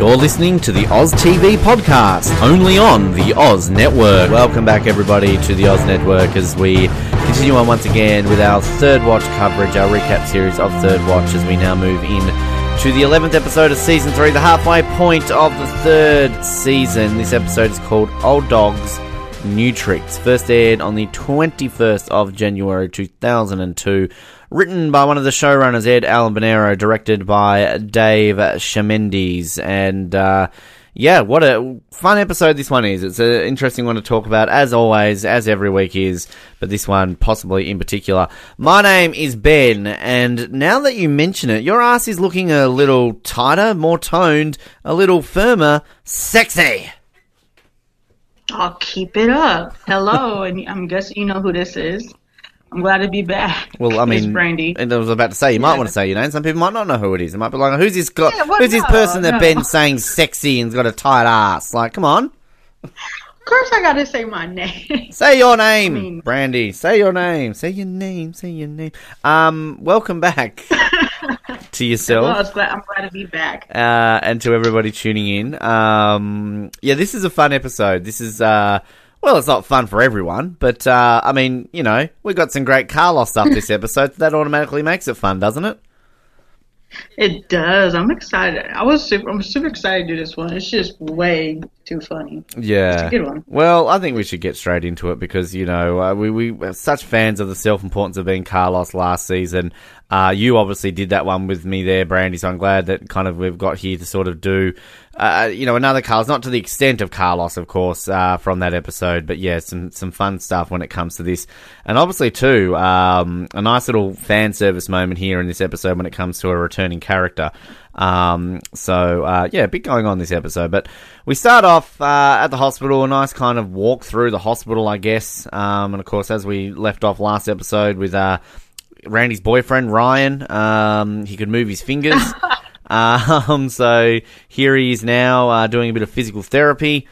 You're listening to the Oz TV podcast, only on the Oz Network. Welcome back, everybody, to the Oz Network as we continue on once again with our third watch coverage, our recap series of Third Watch, as we now move in to the 11th episode of season 3, the halfway point of the third season. This episode is called Old Dogs New Tricks. First aired on the 21st of January 2002. Written by one of the showrunners, Ed Allen Bernero, directed by Dave Chameides. And, uh, yeah, what a fun episode this one is. It's an interesting one to talk about, as always, as every week is, but this one possibly in particular. My name is Ben, and now that you mention it, your ass is looking a little tighter, more toned, a little firmer, sexy. I'll keep it up. Hello, and I'm guessing you know who this is. I'm glad to be back. Well, I mean, Brandy. and I was about to say, you might Yeah. want to say your name. Some people might not know who it is. It might be like, who's this guy? Yeah, what- who's this no, person that no. Ben's saying sexy and's got a tight ass? Like, come on, Of course, I gotta say my name. say your name, mean- Brandy. Say your name. Say your name. Say your name. Um, welcome back to yourself. well, it's glad, I'm glad to be back. uh, and to everybody tuning in. Um, yeah, this is a fun episode. This is, uh, well, it's not fun for everyone, but, uh, I mean, you know, we got some great Carlos stuff this episode, so that automatically makes it fun, doesn't it? It does. I'm excited. I was super. I'm super excited to do this one. It's just way too funny. Yeah. It's a good one. Well, I think we should get straight into it because, you know, uh, we, we are such fans of the self importance of being Carlos last season. Uh, you obviously did that one with me there, Brandy, so I'm glad that kind of we've got here to sort of do, uh, you know, another Carlos, not to the extent of Carlos, of course, uh, from that episode, but yeah, some, some fun stuff when it comes to this. And obviously, too, um, a nice little fan service moment here in this episode when it comes to a returning character. Um, so, uh, yeah, a bit going on this episode. But we start off uh, at the hospital, a nice kind of walk through the hospital, I guess. Um, and of course, as we left off last episode with uh, Randy's boyfriend, Ryan, um, he could move his fingers. um, so here he is now uh, doing a bit of physical therapy.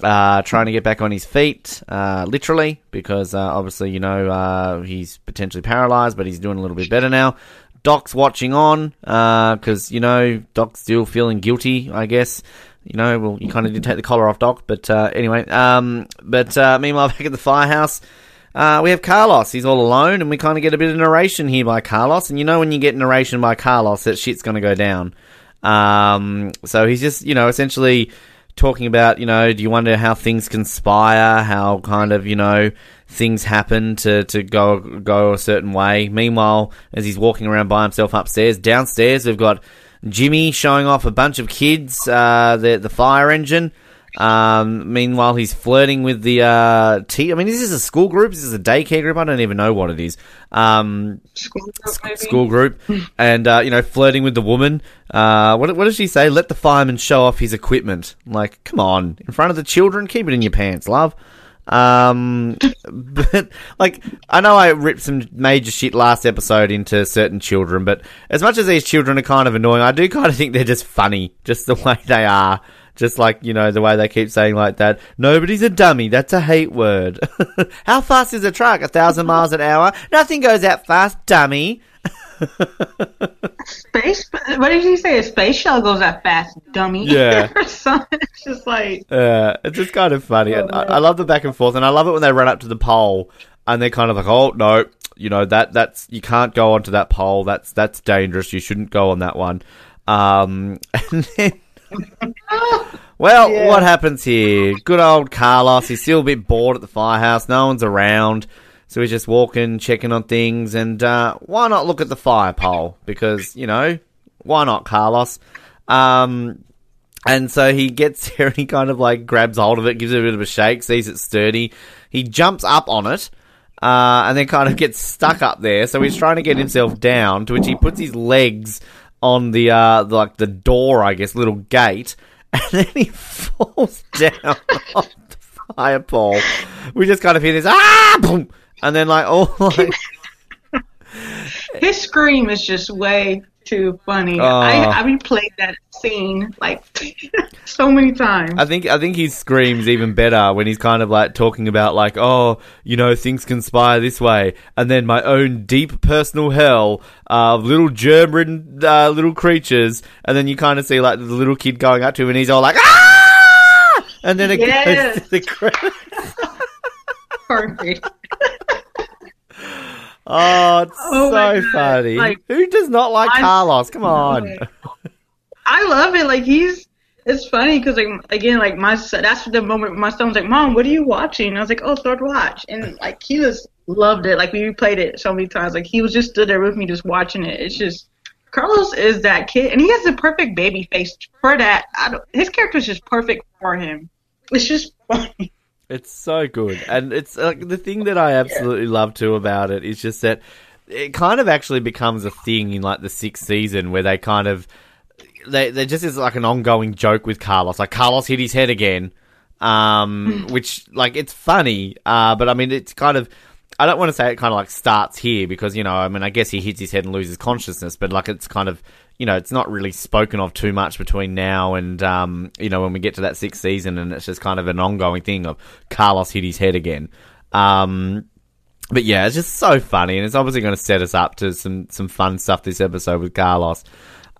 Uh, trying to get back on his feet, uh, literally, because uh, obviously, you know, uh, he's potentially paralyzed, but he's doing a little bit better now. Doc's watching on because you know Doc's still feeling guilty. I guess you know. Well, you kind of did take the collar off Doc, but uh, anyway. Um, but uh, meanwhile, back at the firehouse, uh, we have Carlos. He's all alone, and we kind of get a bit of narration here by Carlos. And you know, when you get narration by Carlos, that shit's going to go down. Um, so he's just you know essentially talking about you know do you wonder how things conspire how kind of you know things happen to, to go go a certain way meanwhile as he's walking around by himself upstairs downstairs we've got jimmy showing off a bunch of kids uh, the, the fire engine um, meanwhile he's flirting with the uh, t- I mean is this a school group is this a daycare group I don't even know what it is um, School, group, maybe? school group, and uh, you know, flirting with the woman. Uh, what what does she say? Let the fireman show off his equipment. Like, come on, in front of the children, keep it in your pants, love. Um, but like, I know I ripped some major shit last episode into certain children, but as much as these children are kind of annoying, I do kind of think they're just funny, just the way they are. Just like, you know, the way they keep saying like that. Nobody's a dummy. That's a hate word. How fast is a truck? A thousand miles an hour? Nothing goes that fast, dummy. Space. What did he say? A space shell goes that fast, dummy. Yeah. It's just like Uh, it's just kind of funny. and I. I love the back and forth, and I love it when they run up to the pole and they're kind of like, "Oh no, you know that that's you can't go onto that pole. That's that's dangerous. You shouldn't go on that one." Um, and then, well, Yeah. what happens here? Good old Carlos. He's still a bit bored at the firehouse. No one's around. So he's just walking, checking on things, and uh, why not look at the fire pole? Because, you know, why not, Carlos? Um, and so he gets there and he kind of like grabs hold of it, gives it a bit of a shake, sees it's sturdy. He jumps up on it, uh, and then kind of gets stuck up there. So he's trying to get himself down, to which he puts his legs on the, uh, like the door, I guess, little gate, and then he falls down off the fire pole. We just kind of hear this, ah, boom, and then like, oh, like, his scream is just way too funny. Oh. I I replayed that scene like so many times. I think I think he screams even better when he's kind of like talking about like, oh, you know, things conspire this way, and then my own deep personal hell of little germ-ridden uh, little creatures, and then you kind of see like the little kid going up to him, and he's all like, ah, and then it Yes. goes to the credits. Perfect. Oh, it's Oh so funny. Like, Who does not like I'm- Carlos? Come on. I love it. Like he's. It's funny because like again, like my son, that's the moment my son was like, "Mom, what are you watching?" I was like, "Oh, Third Watch," and like he just loved it. Like we replayed it so many times. Like he was just stood there with me, just watching it. It's just Carlos is that kid, and he has the perfect baby face for that. I don't, his character is just perfect for him. It's just funny. It's so good, and it's like the thing that I absolutely love too about it is just that it kind of actually becomes a thing in like the sixth season where they kind of they they just is like an ongoing joke with Carlos. Like Carlos hit his head again, um, which like it's funny, uh, but I mean it's kind of. I don't want to say it kind of like starts here because you know I mean I guess he hits his head and loses consciousness, but like it's kind of you know it's not really spoken of too much between now and um, you know when we get to that sixth season and it's just kind of an ongoing thing of Carlos hit his head again. Um, but yeah, it's just so funny, and it's obviously going to set us up to some some fun stuff this episode with Carlos.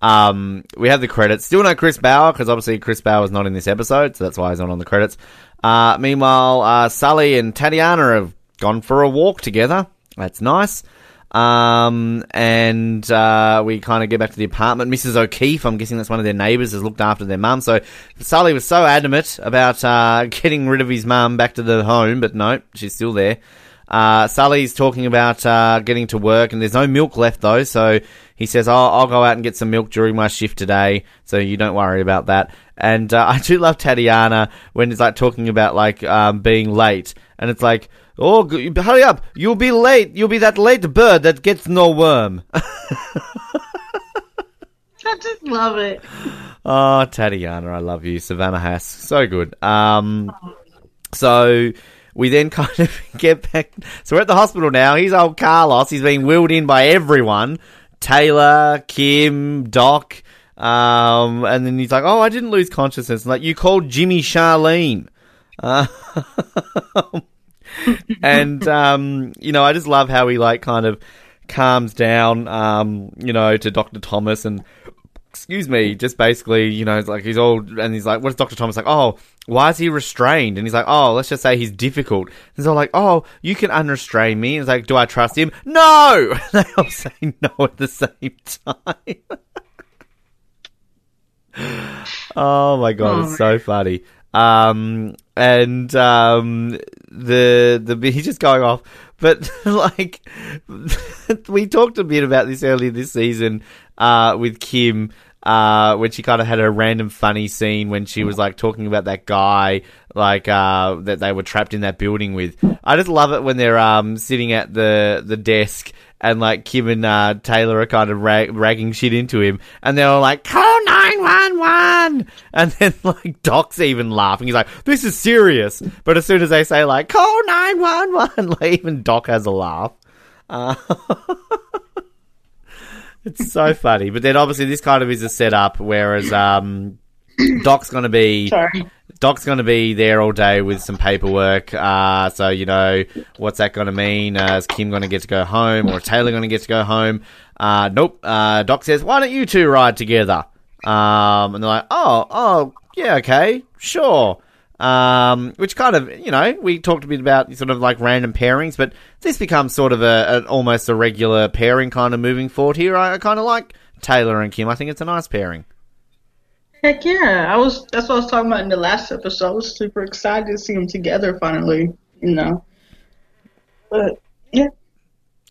Um, we have the credits. Still no Chris Bauer because obviously Chris Bauer is not in this episode, so that's why he's not on the credits. Uh, meanwhile, uh, Sully and Tatiana have gone for a walk together. That's nice. Um, and uh, we kind of get back to the apartment. Mrs. O'Keefe, I'm guessing that's one of their neighbours, has looked after their mum. So Sully was so adamant about uh, getting rid of his mum back to the home, but no, she's still there. Uh, Sully's talking about uh, getting to work, and there's no milk left though. So he says, "Oh, I'll go out and get some milk during my shift today, so you don't worry about that." And uh, I do love Tatiana when it's like talking about like um, being late, and it's like, "Oh, hurry up! You'll be late. You'll be that late bird that gets no worm." I just love it. Oh, Tatiana, I love you. Savannah Haske. So good. Um, so we then kind of get back. So we're at the hospital now. He's old Carlos. He's being wheeled in by everyone Taylor, Kim, Doc. Um, and then he's like, Oh, I didn't lose consciousness. like, you called Jimmy Charlene. Uh, and, um, you know, I just love how he, like, kind of calms down, um, you know, to Dr. Thomas and excuse me, just basically, you know, it's like he's all, and he's like, what's Dr. Thomas like? Oh, why is he restrained? And he's like, oh, let's just say he's difficult. And all like, oh, you can unrestrain me. And it's like, do I trust him? No! they all say no at the same time. oh my god, Oh, it's so funny. Um, and um, the the he's just going off. But like, we talked a bit about this earlier this season uh, with Kim. Uh, when she kind of had a random funny scene when she was like talking about that guy, like uh, that they were trapped in that building with. I just love it when they're um sitting at the the desk and like Kim and uh, Taylor are kind of rag- ragging shit into him, and they're all like, "Call nine one one," and then like Doc's even laughing. He's like, "This is serious," but as soon as they say like, "Call nine one one," like even Doc has a laugh. Uh, it's so funny, but then obviously this kind of is a setup, whereas um, Doc's going to be Sorry. Doc's going to be there all day with some paperwork. Uh, so, you know, what's that going to mean? Uh, is Kim going to get to go home or Taylor going to get to go home? Uh, nope. Uh, Doc says, why don't you two ride together? Um, and they're like, oh, oh, yeah, okay, sure. Um, which kind of, you know, we talked a bit about sort of like random pairings, but this becomes sort of a, an almost a regular pairing kind of moving forward here. I, I kind of like Taylor and Kim. I think it's a nice pairing. Heck yeah! I was. That's what I was talking about in the last episode. I was super excited to see them together finally. You know. But yeah,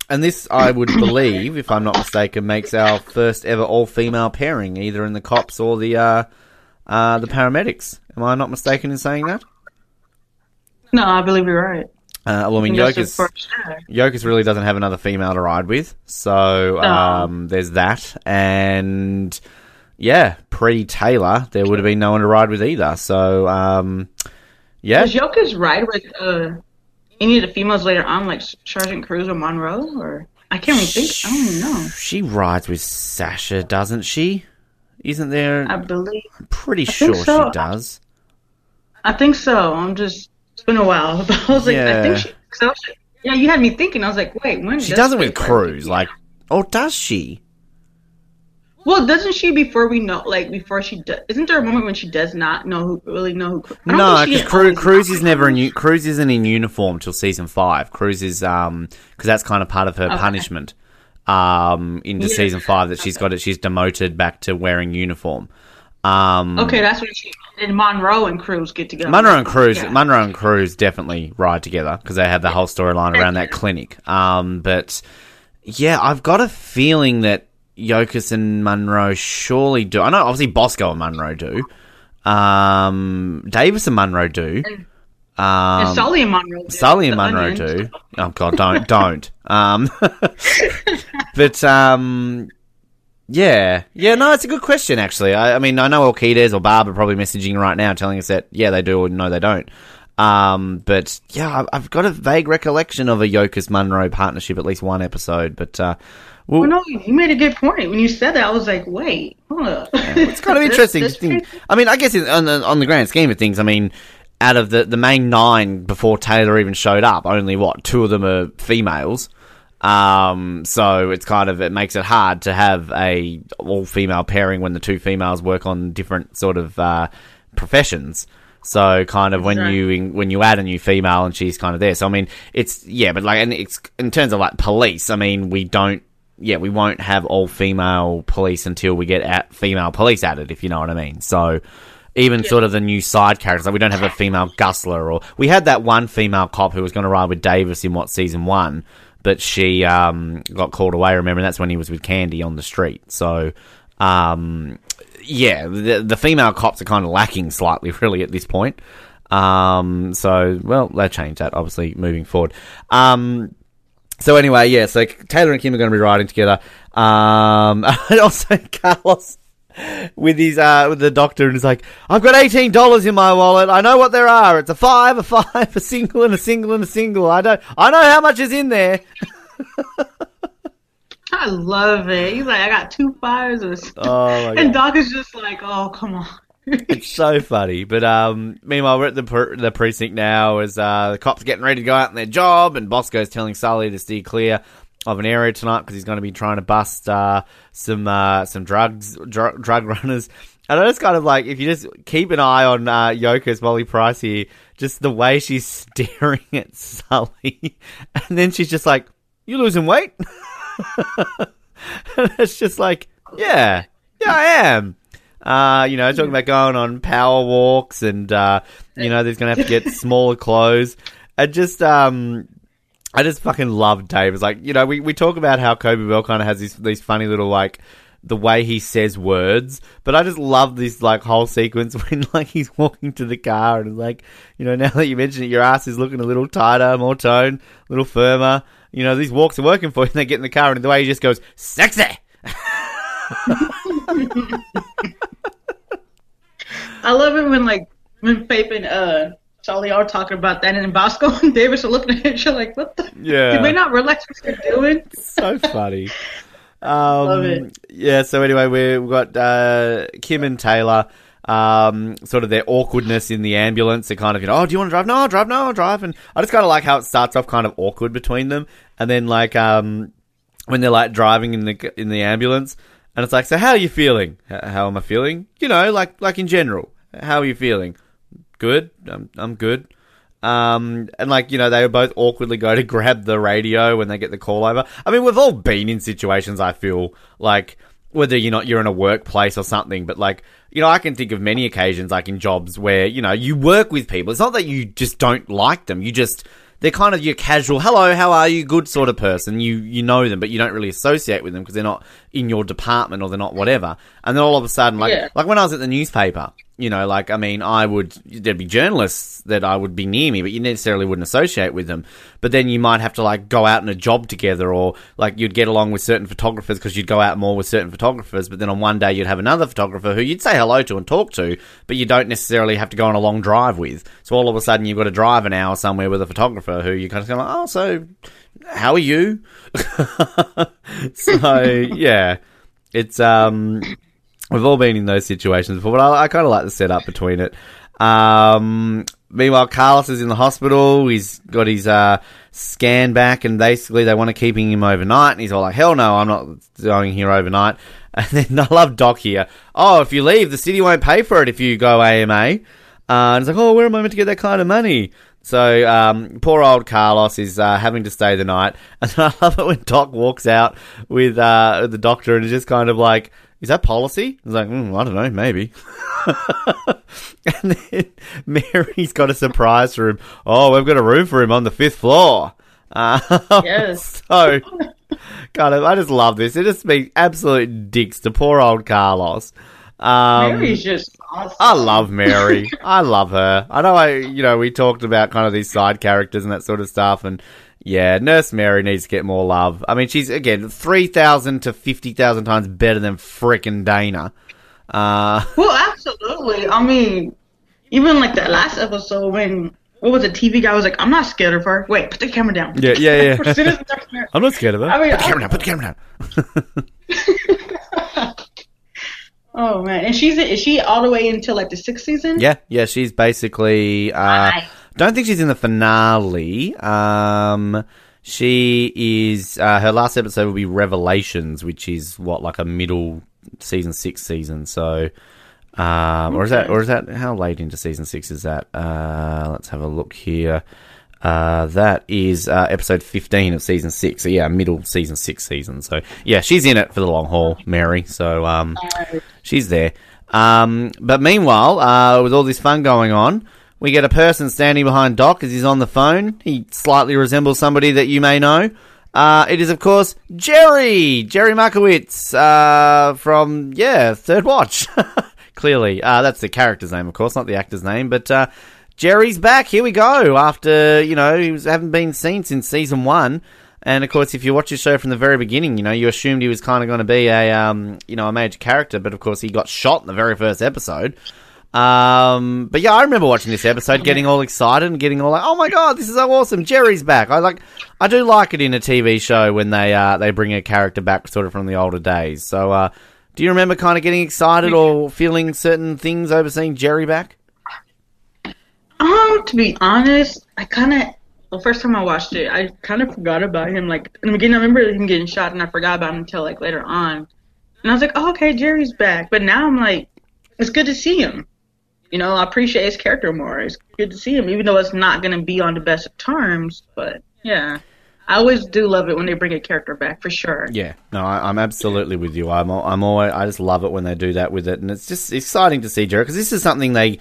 And this, I would believe, if I'm not mistaken, makes our first ever all-female pairing, either in the cops or the uh, uh, the paramedics. Am I not mistaken in saying that? no, I believe you're right. Uh, well, I mean, And that's the Yokas, first time. Yokas really doesn't have another female to ride with, so um, there's that. And yeah, pre Taylor, there would have been no one to ride with either. So um, yeah, Does Yokas ride with uh, any of the females later on, like Sergeant Cruz or Monroe, or I can't really think. I don't even know. She rides with Sasha, doesn't she? Isn't there? I believe. I'm pretty think sure so. she does. I think so. I'm just. It's been a while. But I was like, Yeah. I think she. Cause I was like, yeah, you had me thinking. I was like, wait, when? She does does it with Cruz, like, or does she? Well, doesn't she before we know, like before she does? Isn't there a moment when she does not know who really know who? No, because is Cruz, always Cruz not. is never in. Cruz isn't in uniform till season five. Cruz is um because that's kind of part of her Okay. punishment. Um, into Yeah. season five that she's got it. She's demoted back to wearing uniform. Um, Okay, that's when she and Monroe and Cruz get together. Monroe and Cruz, Yeah. Monroe and Cruz definitely ride together because they have the whole storyline around that clinic. Um, but yeah, I've got a feeling that Yokas and Monroe surely do. I know obviously Bosco and Monroe do. Um, Davis and Monroe do. Um, and Sully and Monroe. do. Sully and Onions. do. Oh god, don't don't. Um, but um, yeah, yeah. No, it's a good question actually. I, I mean, I know Orchides or Barb are probably messaging right now, telling us that yeah, they do or no, they don't. Um, but yeah, I've, got a vague recollection of a Yokas Monroe partnership, at least one episode. But uh, well, Well, no, you made a good point when you said that. I was like, wait, it's kind of interesting to think. I mean, I guess on, the, on the grand scheme of things, I mean, out of the, the main nine before Taylor even showed up, only what two of them are females. Um, so it's kind of it makes it hard to have a all female pairing when the two females work on different sort of uh, professions. So kind of when you when you add a new female and she's kind of there. So I mean, it's yeah, but like and it's in terms of like police. I mean, we don't yeah, we won't have all female police until we get at female police added, if you know what I mean. So even sort of the new side characters, like we don't have a female Gustler, or we had that one female cop who was going to ride with Davis in what season one, but she um, got called away. Remember, and that's when he was with Candy on the street. So. Um, yeah, the, the female cops are kind of lacking slightly, really, at this point. Um, so, well, they changed that, obviously, moving forward. Um, so anyway, yeah, so Taylor and Kim are going to be riding together. Um, and also Carlos with his, uh, with the doctor and he's like, I've got $18 in my wallet. I know what there are. It's a five, a five, a single and a single and a single. I don't, I know how much is in there. I love it. He's like, I got two fires. Or Oh and Doc is just like, oh, come on. It's so funny. But um, meanwhile, we're at the the precinct now as uh, the cops getting ready to go out on their job, and Bosco's telling Sully to steer clear of an area tonight because he's going to be trying to bust uh, some uh, some drugs dr- drug runners. And I just kind of like if you just keep an eye on uh, Yokas Molly Price here, just the way she's staring at Sully, and then she's just like, "You losing weight?" and it's just like, "Yeah, yeah, I am." Uh, you know, talking about going on power walks and, uh, you know, there's going to have to get smaller clothes. I just, um, I just fucking love Dave. It's like, you know, we, we talk about how Coby Bell kind of has these, these funny little, like, the way he says words, but I just love this, like, whole sequence when, like, he's walking to the car and like, you know, now that you mention it, your ass is looking a little tighter, more toned, a little firmer. You know, these walks are working for you and they get in the car and the way he just goes, sexy! I love it when like when Faith and uh Charlie are talking about that, and then Bosco and Davis are looking at each other like, "What the? Yeah. Did they not realize what they're doing?" so funny. Um, Love it. Yeah. So anyway, we- we've got uh, Kim and Taylor. Um, sort of their awkwardness in the ambulance. They're kind of, you know, oh, do you want to drive? No, I'll drive. No, I'll drive. And I just kind of like how it starts off kind of awkward between them, and then like um, when they're like driving in the in the ambulance, and it's like, so how are you feeling? How am I feeling? You know, like like in general, how are you feeling? Good. I'm I'm good. Um, and like, you know, they both awkwardly go to grab the radio when they get the call over. I mean, we've all been in situations, I feel, like, whether you're not, you're in a workplace or something, but like, you know, I can think of many occasions, like in jobs where, you know, you work with people. It's not that you just don't like them. You just, they're kind of your casual, hello, how are you, good sort of person. You, you know them, but you don't really associate with them because they're not in your department or they're not whatever. And then all of a sudden, like, Yeah. like when I was at the newspaper, you know, like, I mean, I would, there'd be journalists that I would be near me, but you necessarily wouldn't associate with them. But then you might have to, like, go out in a job together, or, like, you'd get along with certain photographers because you'd go out more with certain photographers, but then on one day you'd have another photographer who you'd say hello to and talk to, but you don't necessarily have to go on a long drive with. So all of a sudden you've got to drive an hour somewhere with a photographer who you kind of go, like, oh, so, how are you? so yeah, it's um, we've all been in those situations before, but I, I kind of like the setup between it. Um, meanwhile, Carlos is in the hospital. He's got his uh, scan back, and basically they want to keep him overnight. And he's all like, "Hell no, I'm not going here overnight." And then I love Doc here. Oh, if you leave, the city won't pay for it if you go AMA. Uh, and it's like, oh, where am I meant to get that kind of money? So um, poor old Carlos is uh, having to stay the night, and I love it when Doc walks out with uh, the doctor and is just kind of like, "Is that policy?" He's like, mm, "I don't know, maybe." and then Mary's got a surprise for him. Oh, we've got a room for him on the fifth floor. Uh, Yes. so kind of, I just love this. It just be absolute dicks to poor old Carlos. Um, Mary's just awesome. I love Mary. I love her. I know I, you know, we talked about kind of these side characters and that sort of stuff, and yeah, Nurse Mary needs to get more love. I mean, she's again three thousand to fifty thousand times better than frickin' Dana. Uh, Well, absolutely. I mean, even like that last episode when what was the TV guy was like, "I'm not scared of her." Wait, put the camera down. yeah, yeah, yeah. I'm not scared of her. I mean, put the camera down. Put the camera down. Oh man, and she's is she all the way into like the sixth season? Yeah, yeah. She's basically. Uh, Nice. Don't think she's in the finale. Um, she is. Uh, her last episode will be Revelations, which is what like a middle season six season. So, um, or is that or is that how late into season six is that? Uh, let's have a look here. Uh, that is uh, episode 15 of season 6. So, yeah, middle season 6 season. So, yeah, she's in it for the long haul, Mary. So, um, she's there. Um, but meanwhile, uh, with all this fun going on, we get a person standing behind Doc as he's on the phone. He slightly resembles somebody that you may know. Uh, it is, of course, Jerry! Jerry Mankiewicz, uh, from, yeah, Third Watch. Clearly. Uh, that's the character's name, of course, not the actor's name, but, uh, Jerry's back. Here we go. After, you know, he was, haven't been seen since season one. And of course, if you watch the show from the very beginning, you know, you assumed he was kind of going to be a, um, you know, a major character, but of course he got shot in the very first episode. Um, but yeah, I remember watching this episode, getting all excited and getting all like, "Oh my god, this is so awesome! Jerry's back!" I like, I do like it in a TV show when they uh, they bring a character back, sort of from the older days. So, uh, do you remember kind of getting excited or feeling certain things over seeing Jerry back? Um, to be honest, I kind of the first time I watched it, I kind of forgot about him. Like in the beginning, I remember him getting shot, and I forgot about him until like later on. And I was like, oh, okay, Jerry's back. But now I'm like, it's good to see him. You know, I appreciate his character more. It's good to see him, even though it's not gonna be on the best of terms. But yeah, I always do love it when they bring a character back for sure. Yeah, no, I, I'm absolutely with you. I'm, I'm always, I just love it when they do that with it, and it's just exciting to see Jerry because this is something they,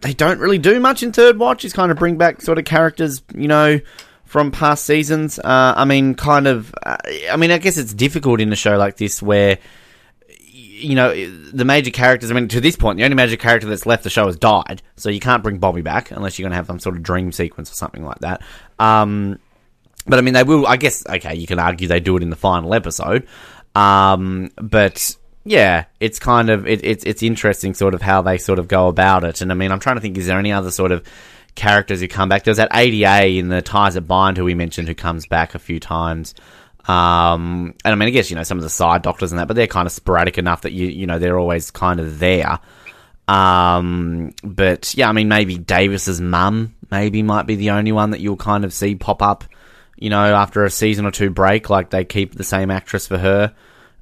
they don't really do much in Third Watch. Is kind of bring back sort of characters, you know, from past seasons. Uh, I mean, kind of. Uh, I mean, I guess it's difficult in a show like this where. You know, the major characters, I mean, to this point, the only major character that's left the show has died. So you can't bring Bobby back unless you're going to have some sort of dream sequence or something like that. Um, but I mean, they will. I guess okay, you can argue they do it in the final episode. Um, but yeah, it's kind of it, it's it's interesting, sort of how they sort of go about it. And I mean, I'm trying to think, is there any other sort of characters who come back? There's that ADA in the Ties that Bind who we mentioned who comes back a few times. Um, and I mean, I guess you know some of the side doctors and that, but they're kind of sporadic enough that you you know they're always kind of there. Um, but yeah, I mean, maybe Davis's mum maybe might be the only one that you'll kind of see pop up, you know, after a season or two break. Like they keep the same actress for her.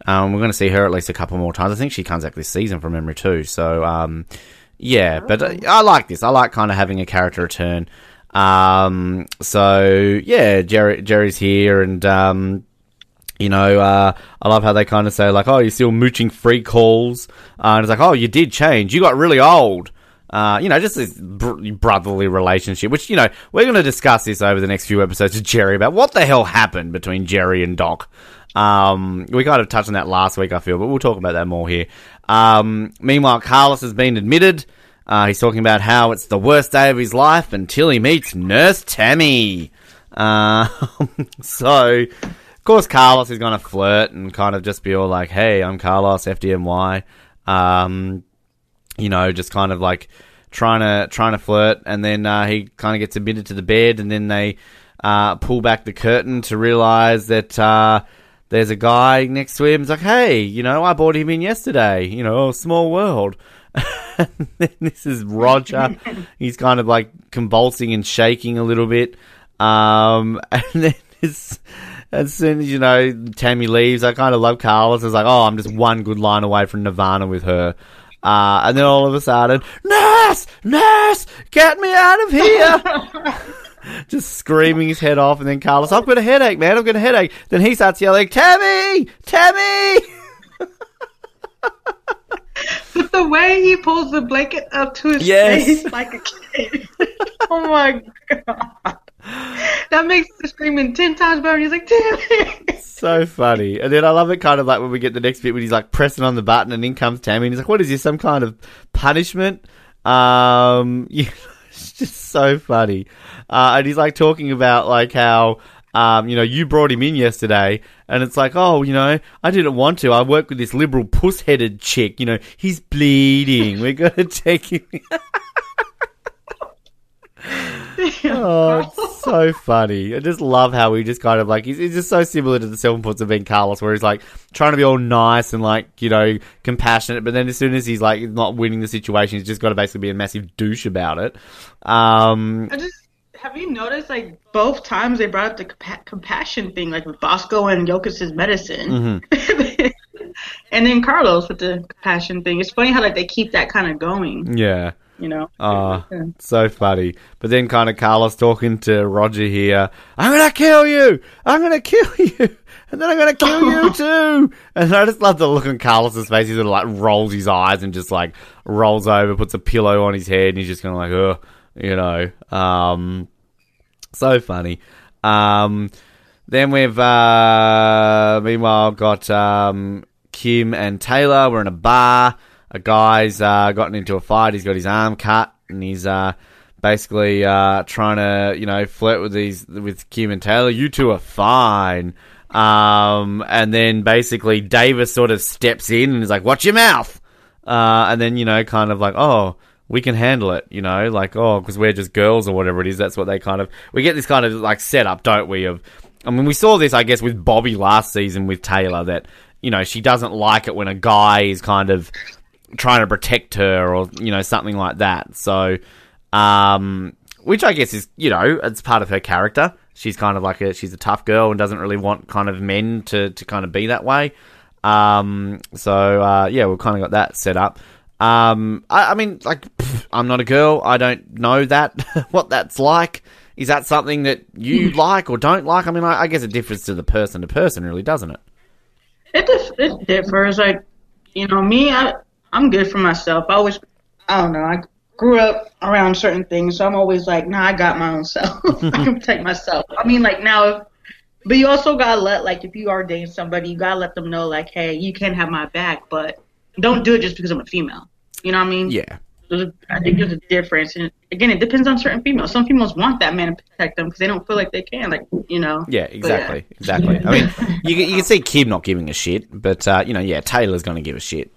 Um, we're going to see her at least a couple more times. I think she comes back this season from memory too. So, um, yeah, but uh, I like this. I like kind of having a character return. Um, so yeah, Jerry, Jerry's here and, um, you know, uh, I love how they kind of say like, "Oh, you're still mooching free calls," uh, and it's like, "Oh, you did change. You got really old." Uh, you know, just this br- brotherly relationship, which you know we're going to discuss this over the next few episodes with Jerry about what the hell happened between Jerry and Doc. Um, we kind of touched on that last week, I feel, but we'll talk about that more here. Um, meanwhile, Carlos has been admitted. Uh, he's talking about how it's the worst day of his life until he meets Nurse Tammy. Uh, so, of course, Carlos is going to flirt and kind of just be all like, hey, I'm Carlos, FDNY. Um, you know, just kind of like trying to trying to flirt, and then uh, he kind of gets admitted to the bed, and then they uh, pull back the curtain to realize that uh, there's a guy next to him. He's like, hey, you know, I brought him in yesterday. You know, small world. this is Roger. He's kind of like convulsing and shaking a little bit. Um, and then it's, as soon as, you know, Tammy leaves, I kind of love Carlos. It's like, oh, I'm just one good line away from Nirvana with her. Uh, and then all of a sudden, nurse, nurse, get me out of here. just screaming his head off. And then Carlos, I've got a headache, man. I've got a headache. Then he starts yelling, Tammy, Tammy. But the way he pulls the blanket up to his Yes. face like a kid. oh my god. That makes the screaming ten times better. And he's like, damn it. so funny. And then I love it kind of like when we get the next bit when he's like pressing on the button and in comes Tammy and he's like, what is this? Some kind of punishment? Um, you know, it's just so funny. Uh, and he's like talking about like how, um, you know, you brought him in yesterday and it's like, oh, you know, I didn't want to. I work with this liberal puss-headed chick. You know, he's bleeding. We're to take him. Oh, it's so funny. I just love how he just kind of like he's, he's just so similar to the self importance of being Carlos, where he's like trying to be all nice and like you know compassionate, but then as soon as he's like not winning the situation, he's just got to basically be a massive douche about it. Um, I just have you noticed like both times they brought up the compa- compassion thing, like with Bosco and Yokas's medicine, and then Carlos with the compassion thing. It's funny how like they keep that kind of going, yeah. You know. Oh, Yeah. so funny. But then kind of Carlos talking to Roger here. I'm gonna kill you. I'm gonna kill you. And then I'm gonna kill you too. And I just love the look on Carlos's face. He sort of like rolls his eyes and just like rolls over, puts a pillow on his head, and he's just kind of like, oh, you know. Um, so funny. Um, then we've uh, meanwhile got um, Kim and Taylor. We're in a bar. A guy's uh, gotten into a fight. He's got his arm cut, and he's uh, basically uh, trying to you know flirt with these with Kim and Taylor. You two are fine. Um, and then basically Davis sort of steps in and is like, "Watch your mouth." Uh, and then you know, kind of like, "Oh." we can handle it, you know, like, oh, because we're just girls or whatever it is. That's what they kind of, we get this kind of like setup, don't we? Of, I mean, we saw this, I guess, with Bobby last season with Taylor that, you know, she doesn't like it when a guy is kind of trying to protect her or, you know, something like that. So, um, which I guess is, you know, it's part of her character. She's kind of like a, she's a tough girl and doesn't really want kind of men to, to kind of be that way. Um, so, uh, yeah, we've kind of got that set up. Um, I, I mean, like, pff, I'm not a girl. I don't know that, what that's like. Is that something that you like or don't like? I mean, I, I guess it differs to the person to person, really, doesn't it? It dif- it differs. Like, you know, me, I I'm good for myself. I always, I don't know. I grew up around certain things, so I'm always like, nah, I got my own self. I can protect myself. I mean, like now, if, but you also gotta let, like, if you are dating somebody, you gotta let them know, like, hey, you can't have my back, but don't do it just because I'm a female. You know what I mean? Yeah. There's a, I think there's a difference, and again, it depends on certain females. Some females want that man to protect them because they don't feel like they can, like, you know. Yeah, exactly, exactly. I mean, you, can- you can see Kim not giving a shit, but uh, you know, yeah, Taylor's going to give a shit.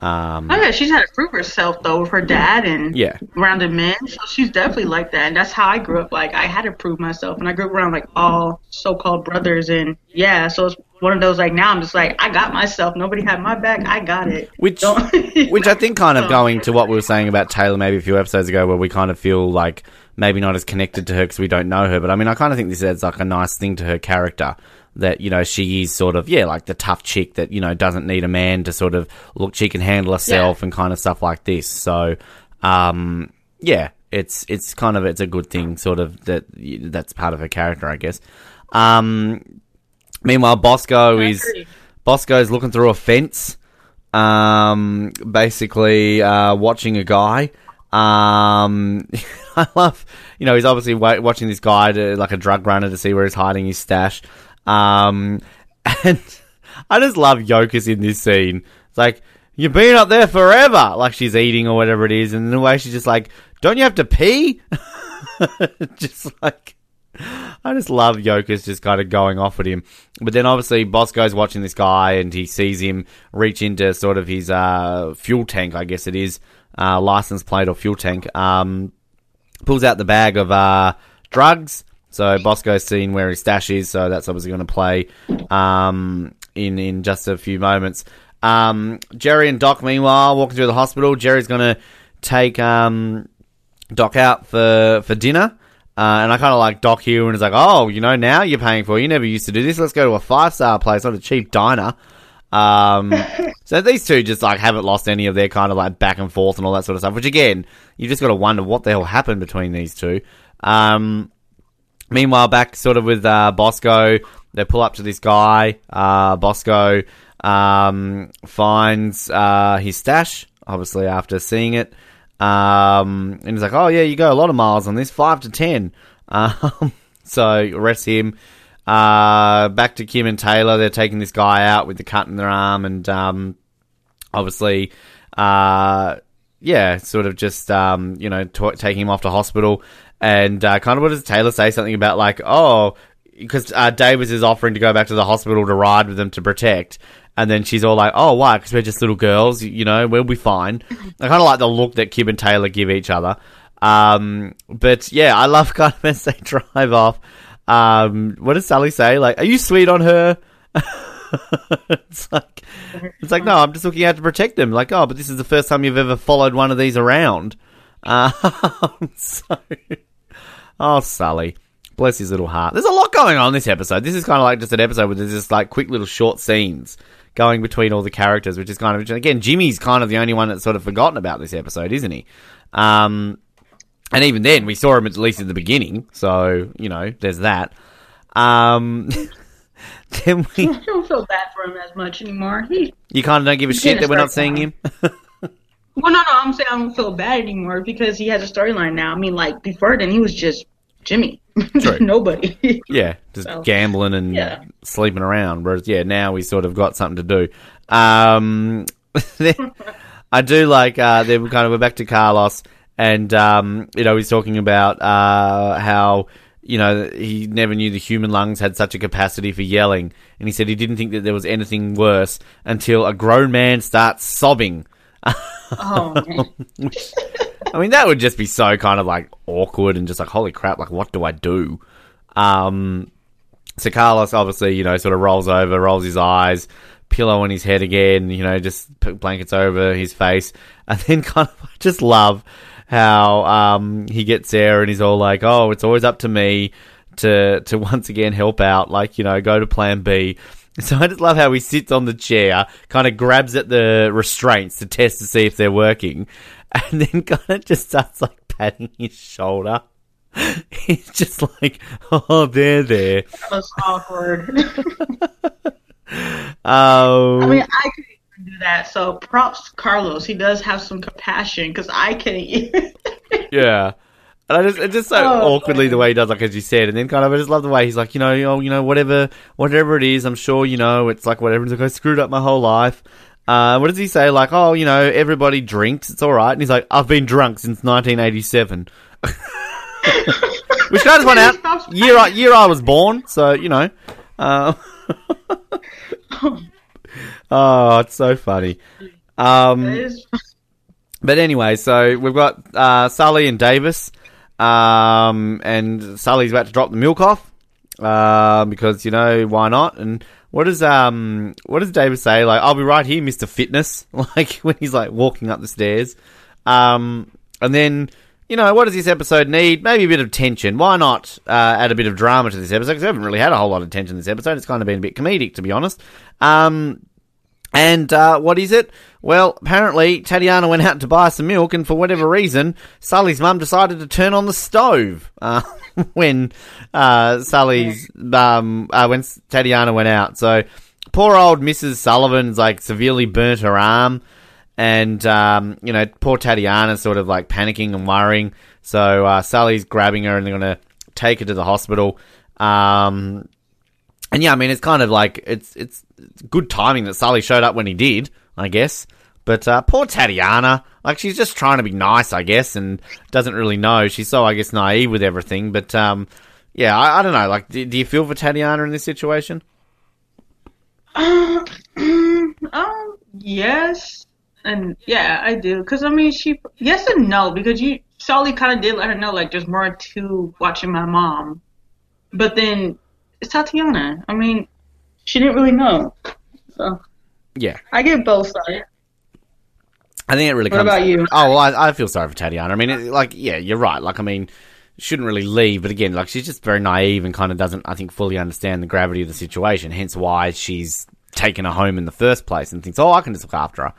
Um, Oh yeah, she's had to prove herself though with her dad and Yeah. around the men. So she's definitely like that, and that's how I grew up. Like I had to prove myself, and I grew up around like all so-called brothers, and yeah, so it's one of those like now I'm just like I got myself. Nobody had my back. I got it. which, which I think kind of going to what we were saying about Taylor maybe a few episodes ago, where we kind of feel like maybe not as connected to her because we don't know her. But I mean, I kind of think this adds like a nice thing to her character. That you know she is sort of yeah like the tough chick that you know doesn't need a man to sort of look she can handle herself and kind of stuff like this. So um, yeah, it's it's kind of it's a good thing sort of that that's part of her character I guess. Um, meanwhile, Bosco I is. Bosco's looking through a fence, um, basically uh, watching a guy. Um, I love, you know, he's obviously wa- watching this guy to like a drug runner to see where he's hiding his stash. Um, and I just love Yokas in this scene. It's like you've been up there forever, like she's eating or whatever it is, and in a way she's just like, "Don't you have to pee?" just like. I just love Yokas just kind of going off at him. But then obviously Bosco's watching this guy and he sees him reach into sort of his uh, fuel tank, I guess it is, uh, license plate or fuel tank. Um, pulls out the bag of uh, drugs So Bosco's seen where his stash is, so that's obviously going to play um, in in just a few moments. Um, Jerry and Doc, meanwhile, walking through the hospital. Jerry's going to take um, Doc out for for dinner. Uh, and I kind of like Doc here, and it's like, oh, you know, now you're paying for it. You never used to do this. Let's go to a five star place, not a cheap diner. Um, so these two just like haven't lost any of their kind of like back and forth and all that sort of stuff. Which again, you just got to wonder what the hell happened between these two. Um, meanwhile, back sort of with uh, Bosco, they pull up to this guy. Uh, Bosco um, finds uh, his stash, obviously after seeing it. Um, and he's like, "Oh yeah, you go a lot of miles on this, five to ten. Um, so arrest him. Uh, back to Kim and Taylor. They're taking this guy out with the cut in their arm, and um, obviously, uh, yeah, sort of just um, you know t- taking him off to hospital. And uh, kind of what does Taylor say? Something about like, oh, because uh, Davis is offering to go back to the hospital to ride with them to protect. And then she's all like, "Oh, why? Because we're just little girls, you know. We'll be fine." I kind of like the look that Kim and Taylor give each other. Um, but yeah, I love kind of as they drive off. Um, what does Sully say? Like, "Are you sweet on her?" it's like, it's like, no, I'm just looking out to protect them. Like, oh, but this is the first time you've ever followed one of these around. Um, so, oh, Sully. Bless his little heart. There's a lot going on in this episode. This is kind of like just an episode where there's just like quick little short scenes going between all the characters, which is kind of again Jimmy's kind of the only one that's sort of forgotten about this episode, isn't he? Um, and even then, we saw him at least in the beginning, so you know there's that. Um, then we, I don't feel bad for him as much anymore. He, you kind of don't give a shit that we're not seeing him. well, no, no, I'm saying I don't feel bad anymore because he has a storyline now. I mean, like before then, he was just Jimmy, nobody. Yeah, just So, gambling and yeah. sleeping around. Whereas, yeah, now we sort of got something to do. Um, I do like uh, then we kind of we're back to Carlos, and um, you know he's talking about uh, how you know he never knew the human lungs had such a capacity for yelling, and he said he didn't think that there was anything worse until a grown man starts sobbing. oh. I mean, that would just be so kind of like awkward and just like, holy crap, like, what do I do? Um, so Carlos obviously, you know, sort of rolls over, rolls his eyes, pillow on his head again, you know, just put blankets over his face. And then kind of, I just love how, um, he gets there and he's all like, oh, it's always up to me to, to once again help out, like, you know, go to plan B. So I just love how he sits on the chair, kind of grabs at the restraints to test to see if they're working, and then kind of just starts like patting his shoulder. He's just like, oh, they're there. That was awkward. Oh, I mean, I could even do that. So props, to Carlos. He does have some compassion because I can't. yeah. And I just, it's just so Oh, awkwardly the way he does, like as you said, and then kind of I just love the way he's like, you know, oh, you know, whatever, whatever it is, I'm sure you know, it's like whatever. He's like, I screwed up my whole life. Uh, what does he say? Like, oh, you know, everybody drinks, it's all right. And he's like, I've been drunk since 1987, which kind of went out year I, year I was born, so you know. Uh, oh, it's so funny. Um, but anyway, so we've got uh, Sully and Davis, um, and Sully's about to drop the milk off uh, because you know why not? And what does um what does Davis say? Like, I'll be right here, Mister Fitness. Like when he's like walking up the stairs, um, and then. You know, what does this episode need? Maybe a bit of tension. Why not uh, add a bit of drama to this episode? Because we haven't really had a whole lot of tension this episode. It's kind of been a bit comedic, to be honest. Um, and uh, what is it? Well, apparently Tatiana went out to buy some milk, and for whatever reason, Sully's mum decided to turn on the stove uh, when uh, Sully's um, uh, when Tatiana went out. So poor old Mrs. Sullivan's like severely burnt her arm, and um, you know poor Tatiana's sort of like panicking and worrying. So uh, Sully's grabbing her, and they're gonna take her to the hospital. Um, and yeah, I mean, it's kind of like it's it's, good timing that Sully showed up when he did, I guess. But uh, poor Tatiana, like she's just trying to be nice, I guess, and doesn't really know. She's so, I guess, naive with everything. But um, yeah, I, I don't know. Like, do, do you feel for Tatiana in this situation? Uh, um, yes, and yeah, I do. Cause I mean, she yes and no because you Sully kind of did let her know like there's more to watching my mom but then it's Tatiana. I mean, she didn't really know. So Yeah, I get both sides. I think it really What comes. about you? Oh, well, I, I feel sorry for Tatiana. I mean, it, like, yeah, you're right. Like, I mean, shouldn't really leave, but again, like, she's just very naive and kind of doesn't, I think, fully understand the gravity of the situation. Hence, why she's taken her home in the first place and thinks, oh, I can just look after her.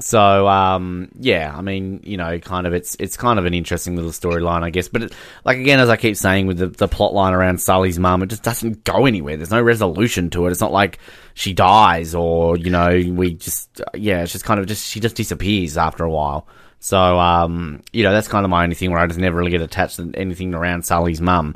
So, um, yeah, I mean, you know, kind of, it's it's kind of an interesting little storyline, I guess. But it, like again, as I keep saying with the the plot line around Sully's mum, it just doesn't go anywhere. There's no resolution to it. It's not like she dies or you know we just yeah, it's just kind of just she just disappears after a while. So, um, you know, that's kind of my only thing where I just never really get attached to anything around Sully's mum.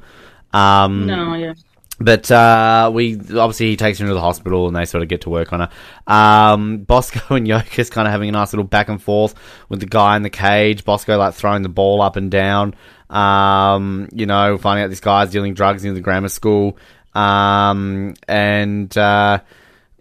Um, No, yeah. But uh, we obviously he takes her into the hospital and they sort of get to work on her. Um, Bosco and Yokas kind of having a nice little back and forth with the guy in the cage. Bosco like throwing the ball up and down. Um, you know, finding out this guy's dealing drugs in the grammar school. Um, and uh,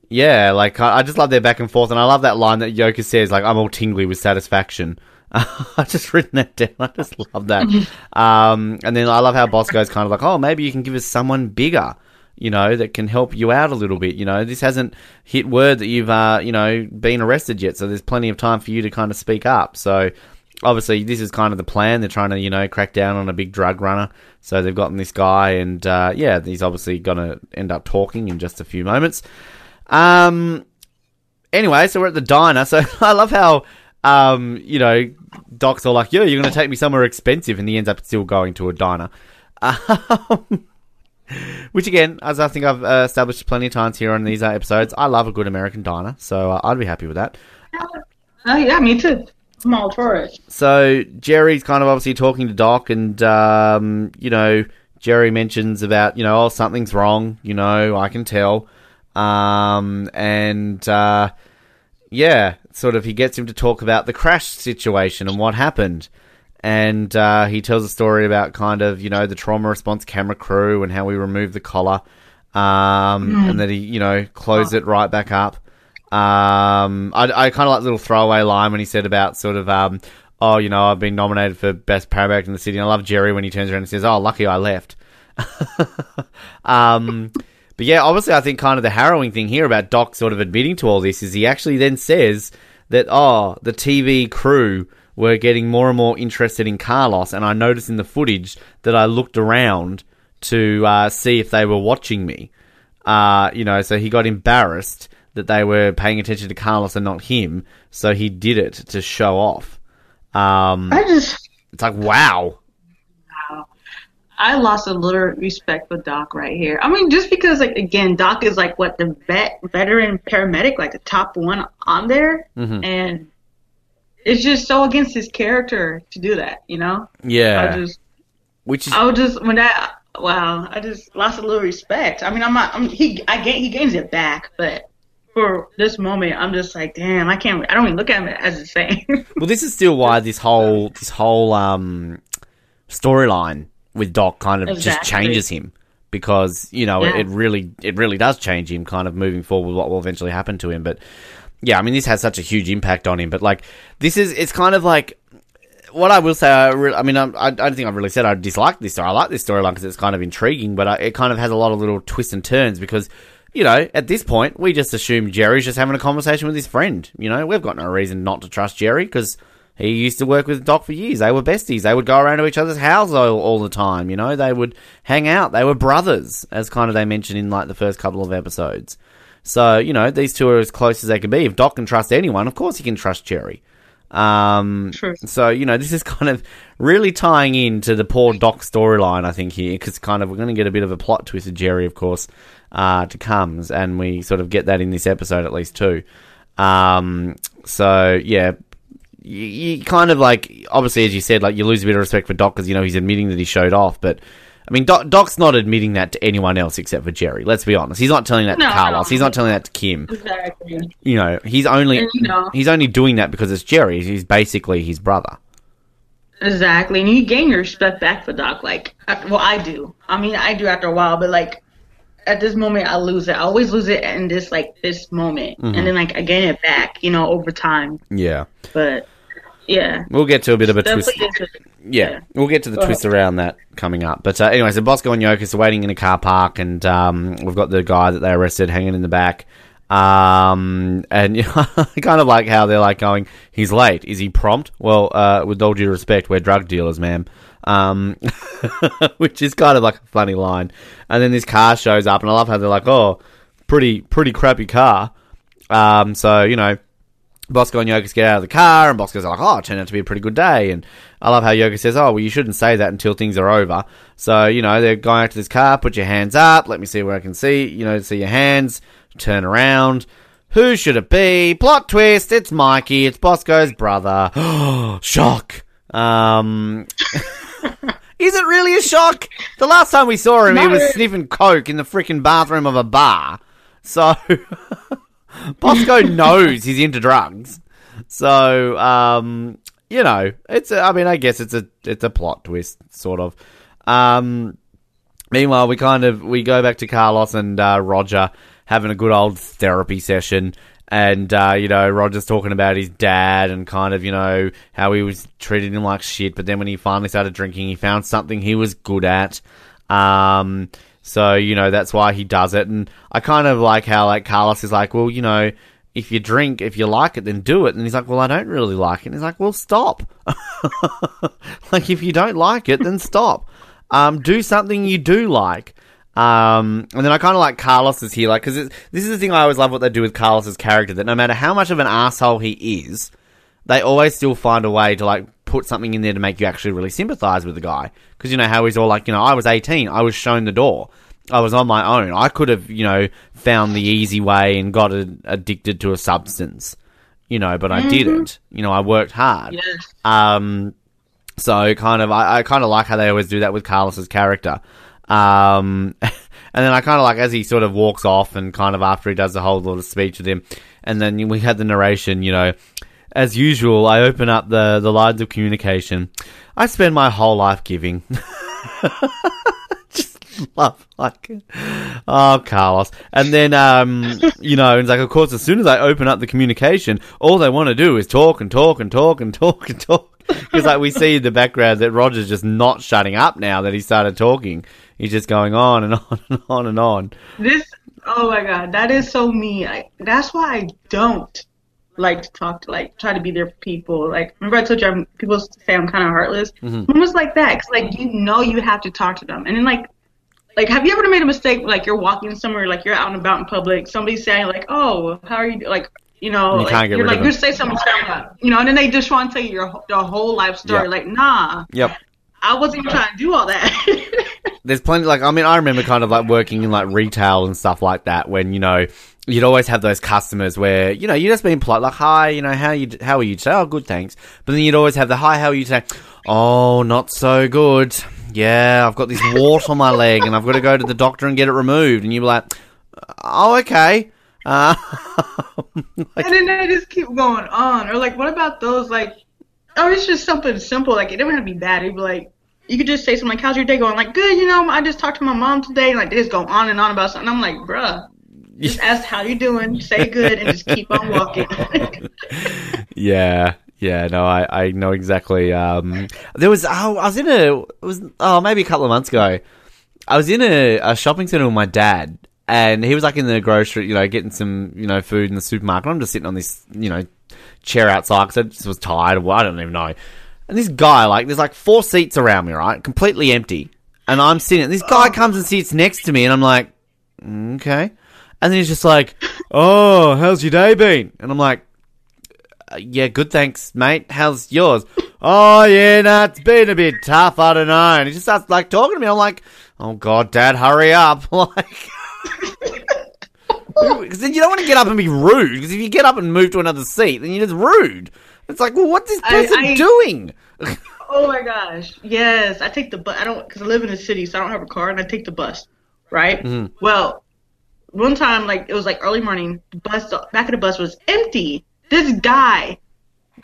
yeah, like I, I just love their back and forth, and I love that line that Yokas says, like "I'm all tingly with satisfaction." I just written that down. I just love that. um, and then I love how Bosco's kind of like, "Oh, maybe you can give us someone bigger." You know that can help you out a little bit. You know this hasn't hit word that you've uh, you know been arrested yet, so there's plenty of time for you to kind of speak up. So obviously this is kind of the plan. They're trying to, you know, crack down on a big drug runner. So they've gotten this guy, and uh, yeah, he's obviously going to end up talking in just a few moments. Um. Anyway, so we're at the diner. So I love how, um, you know, Doc's all like, "Yeah, you're going to take me somewhere expensive," and he ends up still going to a diner. Um, which again, as I think I've uh, established plenty of times here on these uh, episodes, I love a good American diner, so uh, I'd be happy with that. Oh yeah, me too. I'm all for it. So Jerry's kind of obviously talking to Doc, and um, you know Jerry mentions about you know oh something's wrong, you know I can tell, um, and uh, yeah, sort of he gets him to talk about the crash situation and what happened, and uh, he tells a story about kind of you know the trauma response camera crew and how we removed the collar, um, and that he you know closed it right back up. Um, I, I kind of like the little throwaway line when he said about sort of, um, oh, you know, I've been nominated for best paramedic in the city. And I love Jerry when he turns around and says, oh, lucky I left. um, but yeah, obviously, I think kind of the harrowing thing here about Doc sort of admitting to all this is he actually then says that, oh, the TV crew were getting more and more interested in Carlos. And I noticed in the footage that I looked around to uh, see if they were watching me. Uh, you know, so he got embarrassed that they were paying attention to Carlos and not him, so he did it to show off. Um, I just, it's like, wow. I lost a little respect for Doc right here. I mean, just because, like, again, Doc is like what the vet, veteran paramedic, like the top one on there, Mhm. and it's just so against his character to do that. You know, Yeah. I just, Which is, I was just when that, wow, I just lost a little respect. I mean, I'm not, I'm, he, I gain, he gains it back, but for this moment, I'm just like, damn, I can't, I don't even look at him as the same. well, this is still why this whole, this whole, um, storyline with Doc kind of just changes him. Because, you know, it, Yeah. it really, it really does change him kind of moving forward with what will eventually happen to him. But, yeah, I mean, this has such a huge impact on him. But, like, this is, it's kind of like, what I will say, I, re- I mean, I, I don't think I've really said I dislike this story. I like this storyline because it's kind of intriguing, but I, it kind of has a lot of little twists and turns because, you know, at this point, we just assume Jerry's just having a conversation with his friend. You know, we've got no reason not to trust Jerry because he used to work with Doc for years. They were besties. They would go around to each other's houses all, all the time. You know, they would hang out. They were brothers, as kind of they mentioned in like the first couple of episodes. So, you know, these two are as close as they can be. If Doc can trust anyone, of course he can trust Jerry. Um, True. so you know, this is kind of really tying into the poor Doc storyline, I think here, because kind of we're going to get a bit of a plot twist of Jerry, of course, uh, to comes, and we sort of get that in this episode at least too. Um, so yeah, you, you kind of like obviously as you said, like you lose a bit of respect for Doc because you know he's admitting that he showed off, but. I mean, Doc, Doc's not admitting that to anyone else except for Jerry. Let's be honest. He's not telling that No, to Carlos. no. He's not telling that to Kim exactly. you know, he's only And, you know- he's only doing that because it's Jerry. He's basically his brother. Exactly, and you gain your respect back for Doc. Like, well, I do. I mean, I do after a while, but like at this moment, I lose it. I always lose it in this like this moment, Mm-hmm. and then like I gain it back, you know, over time. Yeah. But Yeah. We'll get to a bit of a twist. Yeah, Yeah. we'll get to the twist around that coming up. But uh, anyway, so Bosco and Yokas are waiting in a car park, and um, we've got the guy that they arrested hanging in the back. Um, and you know, I kind of like how they're like going, he's late. Is he prompt? Well, uh, with all due respect, we're drug dealers, ma'am. Um, which is kind of like a funny line. And then this car shows up, and I love how they're like, oh, pretty, pretty crappy car. Um, so, you know, Bosco and Yokas get out of the car, and Bosco's like, "Oh, it turned out to be a pretty good day." And I love how Yokas says, "Oh, well, you shouldn't say that until things are over." So you know, they're going out to this car. Put your hands up. Let me see where I can see. You know, see your hands. Turn around. Who should it be? Plot twist. It's Mikey. It's Bosco's brother. Shock. Um. Is it really a shock? The last time we saw him, he was sniffing coke in the freaking bathroom of a bar. So. Bosco knows he's into drugs. So, um, you know, it's a, I mean, I guess it's a it's a plot twist sort of. Um, meanwhile, we kind of we go back to Carlos and uh, Roger having a good old therapy session. And uh, you know, Roger's talking about his dad and kind of you know how he was treating him like shit. But then when he finally started drinking, he found something he was good at. Um, so you know that's why he does it. And I kind of like how like Carlos is like, well, you know, if you drink, if you like it, then do it. And he's like, well, I don't really like it. And he's like, well, stop. like if you don't like it, then stop. Um, do something you do like. Um, and then I kind of like Carlos is here, like, because this is the thing I always love what they do with Carlos's character. That no matter how much of an asshole he is, they always still find a way to like put something in there to make you actually really sympathize with the guy. Because you know how he's all like, you know, I was 18, I was shown the door, I was on my own, I could have, you know, found the easy way and got a, addicted to a substance, you know, but I didn't. You know, I worked hard. Yes. Um, so kind of, I, I kind of like how they always do that with Carlos's character. Um, and then I kind of like as he sort of walks off and kind of after he does the whole little speech with him, and then we had the narration, you know, as usual, I open up the, the lines of communication. I spend my whole life giving. Just love like oh Carlos. And then um you know, it's like of course as soon as I open up the communication, all they want to do is talk and talk and talk and talk and talk. Because like we see in the background that Roger's just not shutting up now that he started talking. He's just going on and on and on and on. This, oh my god, that is so me. I, that's why I don't like to talk to, like, try to be there for people. Like, remember I told you I'm, people say I'm kind of heartless? Mm-hmm. It was like that, 'cause, like, you know you have to talk to them. And then, like, like, have you ever made a mistake, like, you're walking somewhere, like, you're out and about in public, somebody's saying, like, oh, how are you, like, you know, you like, you're like, you say something, you know, and then they just want to tell you your, your whole life story. Yeah. Like, nah, Yep. I wasn't even trying to do all that. there's plenty like I mean I remember kind of like working in like retail and stuff like that when you know you'd always have those customers where you know you just being polite like hi you know how you how are you today oh good thanks but then you'd always have the hi how are you today oh not so good yeah I've got this wart on my leg and I've got to go to the doctor and get it removed and you'd be like oh okay uh, like, And then they just keep going on. Or like, what about those like? Oh, it's just something simple. Like it doesn't have to be bad. It'd be like you could just say something like, "How's your day going?" Like, good. You know, I just talked to my mom today. And, like they just go on and on about something. I'm like, bruh, just ask how you doing, say good, and just keep on walking. Yeah, yeah, no, I, I know exactly. Um, there was, oh, I was in a, it was, oh, maybe a couple of months ago. I was in a, a shopping center with my dad, and he was like in the grocery, you know, getting some, you know, food in the supermarket. I'm just sitting on this, you know, chair outside because I just was tired. Well, I don't even know. And this guy, like, there's like four seats around me, right? Completely empty. And I'm sitting, this guy comes and sits next to me, and I'm like, "Mm, okay. And then he's just like, oh, how's your day been? And I'm like, "Uh, yeah, good, thanks, mate. How's yours? oh, yeah, no, it's been a bit tough. I don't know. And he just starts like talking to me. I'm like, oh god, Dad, hurry up! like, because then you don't want to get up and be rude. Because if you get up and move to another seat, then you're just rude. It's like, well, what's this person I- doing? oh my gosh, yes, I take the bus. I don't because I live in a city, so I don't have a car, and I take the bus. Right. Mm-hmm. Well, one time, like it was like early morning. The bus, the back of the bus was empty. This guy,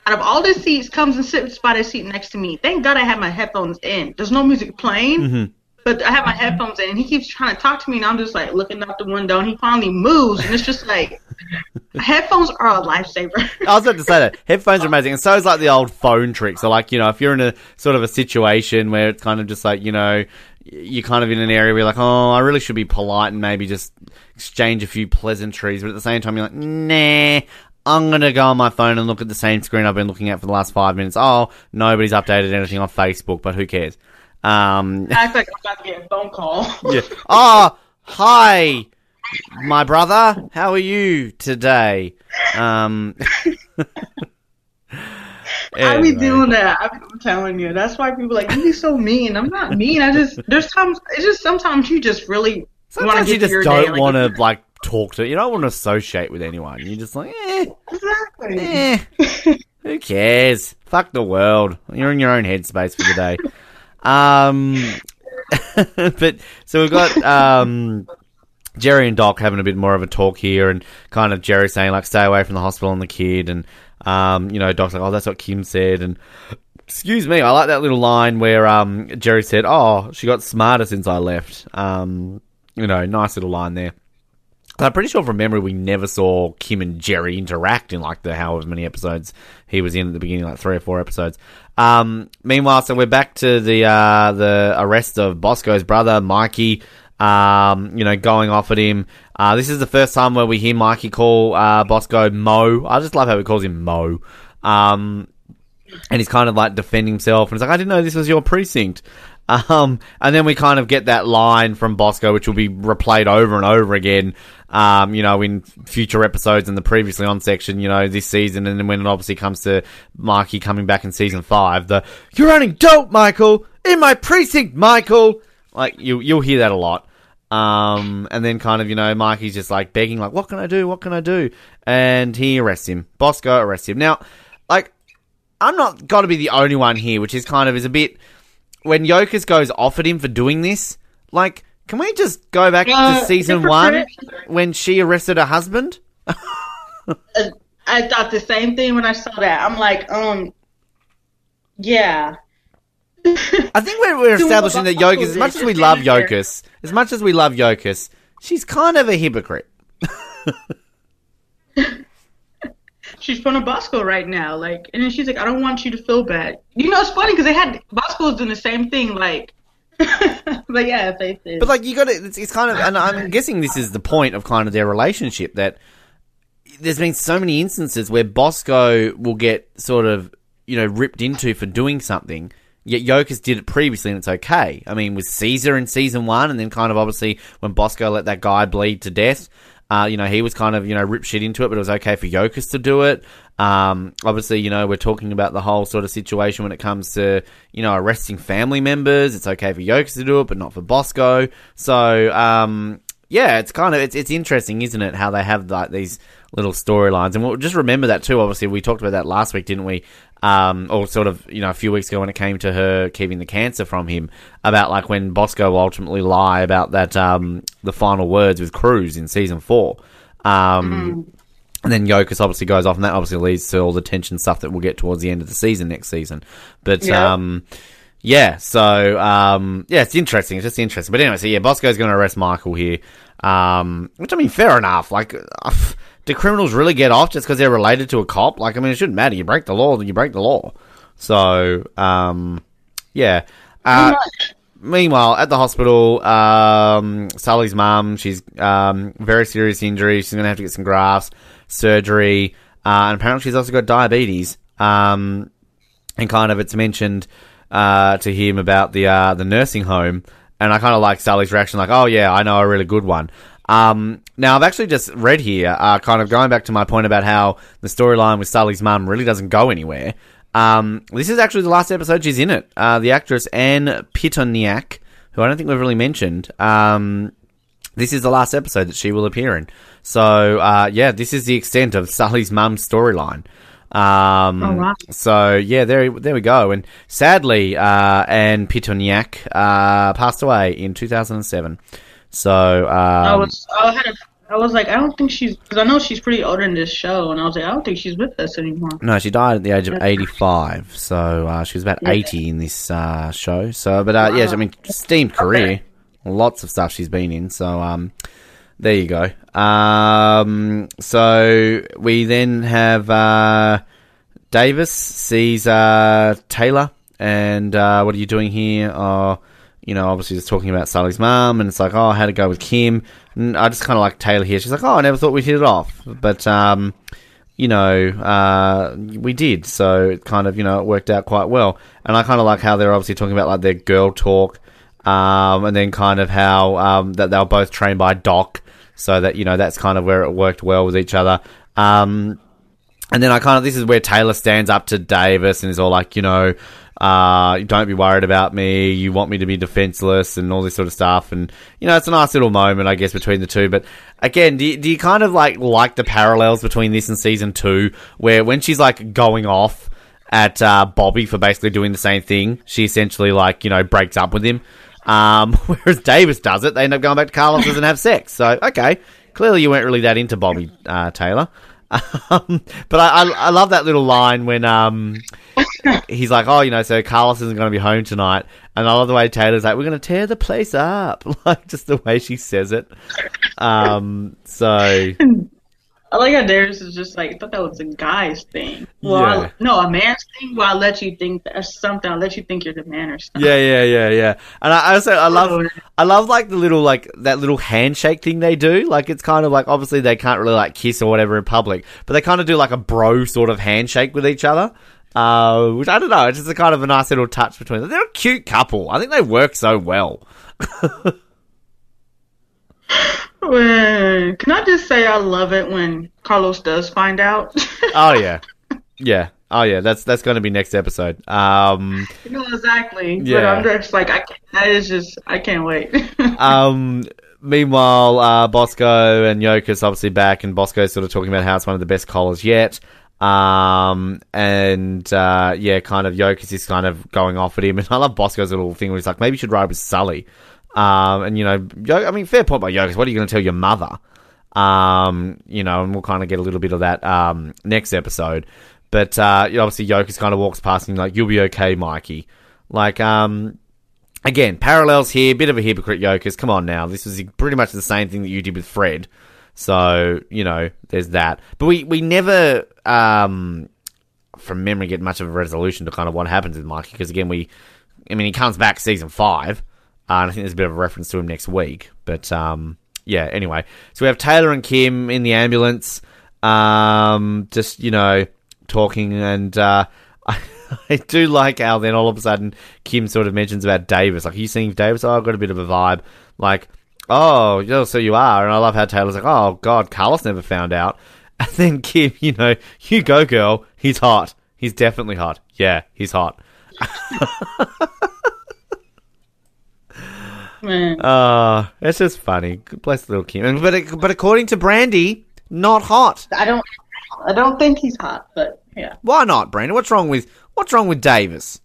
out of all the seats, comes and sits by the seat next to me. Thank God I had my headphones in. There's no music playing. Mm-hmm. But I have my headphones in, and he keeps trying to talk to me, and I'm just like looking out the window, and he finally moves, and it's just like headphones are a lifesaver. I was about to say that headphones are amazing, and so is like the old phone trick. So, like you know, if you're in a sort of a situation where it's kind of just like you know, you're kind of in an area where you're like, oh, I really should be polite and maybe just exchange a few pleasantries, but at the same time, you're like, nah. I'm gonna go on my phone and look at the same screen I've been looking at for the last five minutes. Oh, nobody's updated anything on Facebook, but who cares? Um, I act like I'm about to get a phone call. yeah. Oh, hi, my brother. How are you today? Um, I be anyway. doing that. I'm telling you. That's why people are like you be so mean. I'm not mean. I just there's times it's just sometimes you just really want to you just don't want to like talk to. You don't want to associate with anyone. You're just like, eh, exactly. eh. Who cares? Fuck the world. You're in your own headspace for the day. Um, but so we've got um, Jerry and Doc having a bit more of a talk here, and kind of Jerry saying like, "Stay away from the hospital and the kid," and um, you know, Doc's like, "Oh, that's what Kim said," and excuse me, I like that little line where um, Jerry said, "Oh, she got smarter since I left." Um, you know, nice little line there. I'm pretty sure from memory we never saw Kim and Jerry interact in like the however many episodes he was in at the beginning, like three or four episodes. Um, meanwhile, so we're back to the uh, the arrest of Bosco's brother, Mikey. Um, you know, going off at him. Uh, this is the first time where we hear Mikey call uh, Bosco Mo. I just love how he calls him Mo. Um, and he's kind of like defending himself, and he's like, "I didn't know this was your precinct." Um, and then we kind of get that line from Bosco, which will be replayed over and over again. Um, you know, in future episodes in the previously on section, you know, this season, and then when it obviously comes to Mikey coming back in season five, the "You're running dope, Michael, in my precinct, Michael." Like you, you'll hear that a lot. Um, and then kind of, you know, Mikey's just like begging, like, "What can I do? What can I do?" And he arrests him. Bosco arrests him. Now, like, I'm not got to be the only one here, which is kind of is a bit when Yokas goes off at him for doing this. Like, can we just go back Uh, to season one when she arrested her husband? I thought the same thing when I saw that. I'm like, um, yeah. I think we're, we're establishing that Yokas, as much as we love. Yokas, as much as we love Yokas, she's kind of a hypocrite. She's from a Bosco right now, like, and then she's like, I don't want you to feel bad. You know, it's funny because they had Bosco's doing the same thing, like, but yeah, they did. But like you got to, it's, it's kind of, and I'm guessing this is the point of kind of their relationship that there's been so many instances where Bosco will get sort of you know ripped into for doing something. Yet Yokas did it previously and it's okay. I mean, with Caesar in season one, and then kind of obviously when Bosco let that guy bleed to death, uh, you know, he was kind of, you know, ripped shit into it, but it was okay for Yokas to do it. Um, obviously, you know, we're talking about the whole sort of situation when it comes to, you know, arresting family members. It's okay for Yokas to do it, but not for Bosco. So, um, yeah, it's kind of, it's, it's interesting, isn't it? How they have like these little storylines. And we'll just remember that too. Obviously, we talked about that last week, didn't we? Um, or sort of, you know, a few weeks ago when it came to her keeping the cancer from him, about like when Bosco will ultimately lie about that, um, the final words with Cruz in season four. Um, and then Yokas obviously goes off, and that obviously leads to all the tension stuff that we'll get towards the end of the season next season. But, Yeah. um, yeah, so, um, yeah, it's interesting. It's just interesting. But anyway, so yeah, Bosco's going to arrest Michael here. Um, which I mean, fair enough. Like, uh, do criminals really get off just because they're related to a cop? Like, I mean, it shouldn't matter. You break the law, then you break the law. So, um, yeah. Uh, meanwhile, at the hospital, um, Sully's mum, she's um, very serious injury. She's going to have to get some grafts, surgery, uh, and apparently she's also got diabetes. Um, and kind of it's mentioned uh, to him about the uh, the nursing home, and I kind of like Sully's reaction, like, "Oh yeah, I know a really good one." Um, now I've actually just read here, uh, kind of going back to my point about how the storyline with Sully's mum really doesn't go anywhere. Um, this is actually the last episode she's in it. Uh, the actress Anne Pitoniak, who I don't think we've really mentioned. Um, this is the last episode that she will appear in. So, uh, yeah, this is the extent of Sully's mum's storyline. Um, Oh, wow. So, yeah, there, there we go. And sadly, uh, Anne Pitoniak uh, passed away in 2007. So, um, I was I had a I was like, I don't think she's because I know she's pretty old in this show, and I was like, I don't think she's with us anymore. No, she died at the age of 85, so uh, she was about Yeah. 80 in this uh, show. So, but uh, yeah, I mean, steamed career, lots of stuff she's been in. So, um, there you go. Um, so we then have uh, Davis sees uh, Taylor, and uh, what are you doing here? Oh, you know, obviously just talking about Sully's mum, and it's like, oh, how to go with Kim. And I just kind of like Taylor here. She's like, oh, I never thought we'd hit it off, but um, you know, uh, we did. So it kind of, you know, it worked out quite well. And I kind of like how they're obviously talking about like their girl talk, um, and then kind of how um, that they were both trained by Doc, so that you know that's kind of where it worked well with each other. Um, and then I kind of this is where Taylor stands up to Davis and is all like, you know, uh, don't be worried about me. You want me to be defenseless and all this sort of stuff. And you know, it's a nice little moment, I guess, between the two. But again, do you, do you kind of like like the parallels between this and season two, where when she's like going off at uh, Bobby for basically doing the same thing, she essentially like you know breaks up with him. Um, whereas Davis does it, they end up going back to Carlos and have sex. So okay, clearly you weren't really that into Bobby uh, Taylor. Um, but I, I, I love that little line when um, he's like, oh, you know, so Carlos isn't going to be home tonight. And I love the way Taylor's like, we're going to tear the place up. Like, just the way she says it. Um, so, I like how Davis is just like, I thought that was a guy's thing. Well, Yeah. I, no, a man's thing. Well, I let you think that's something. I let you think you're the man or something. yeah, yeah, yeah, yeah. And I, I also, I love, I love like the little, like, that little handshake thing they do. Like, it's kind of like, obviously they can't really like kiss or whatever in public, but they kind of do like a bro sort of handshake with each other. Uh, which I don't know, it's just a kind of a nice little touch between them. They're a cute couple. I think they work so well. Well, Can I just say I love it when Carlos does find out? Oh yeah, yeah. Oh yeah, that's that's going to be next episode. Um, you know exactly. But Yeah. I'm just like, I can't, that is just, I can't wait. um, meanwhile, uh, Bosco and Yokas obviously back, and Bosco's sort of talking about how it's one of the best collars yet. Um, and uh, yeah, kind of Yokas is kind of going off at him, and I love Bosco's little thing where he's like, maybe you should ride with Sully. Um, and you know, I mean, fair point by Yokas. What are you going to tell your mother? Um, you know, and we'll kind of get a little bit of that um next episode. But uh, obviously, Yokas kind of walks past him like, "You'll be okay, Mikey." Like, um, again, parallels here. Bit of a hypocrite, Yokas. Come on now, this was pretty much the same thing that you did with Fred. So you know, there's that. But we we never, um, from memory, get much of a resolution to kind of what happens with Mikey because again, we, I mean, he comes back season five, uh, and I think there's a bit of a reference to him next week. But um, yeah. Anyway, so we have Taylor and Kim in the ambulance, um, just you know, talking and. Uh, I do like how then all of a sudden Kim sort of mentions about Davis. Like, are you seeing Davis? Oh, I've got a bit of a vibe. Like, oh, yeah, so you are. And I love how Taylor's like, oh, God, Carlos never found out. And then Kim, you know, you go, girl. He's hot. He's definitely hot. Yeah, he's hot. Man. Uh, it's just funny. Good bless little Kim. But, but according to Brandy, not hot. I don't, I don't think he's hot, but yeah. Why not, Brandy? What's wrong with, what's wrong with Davis?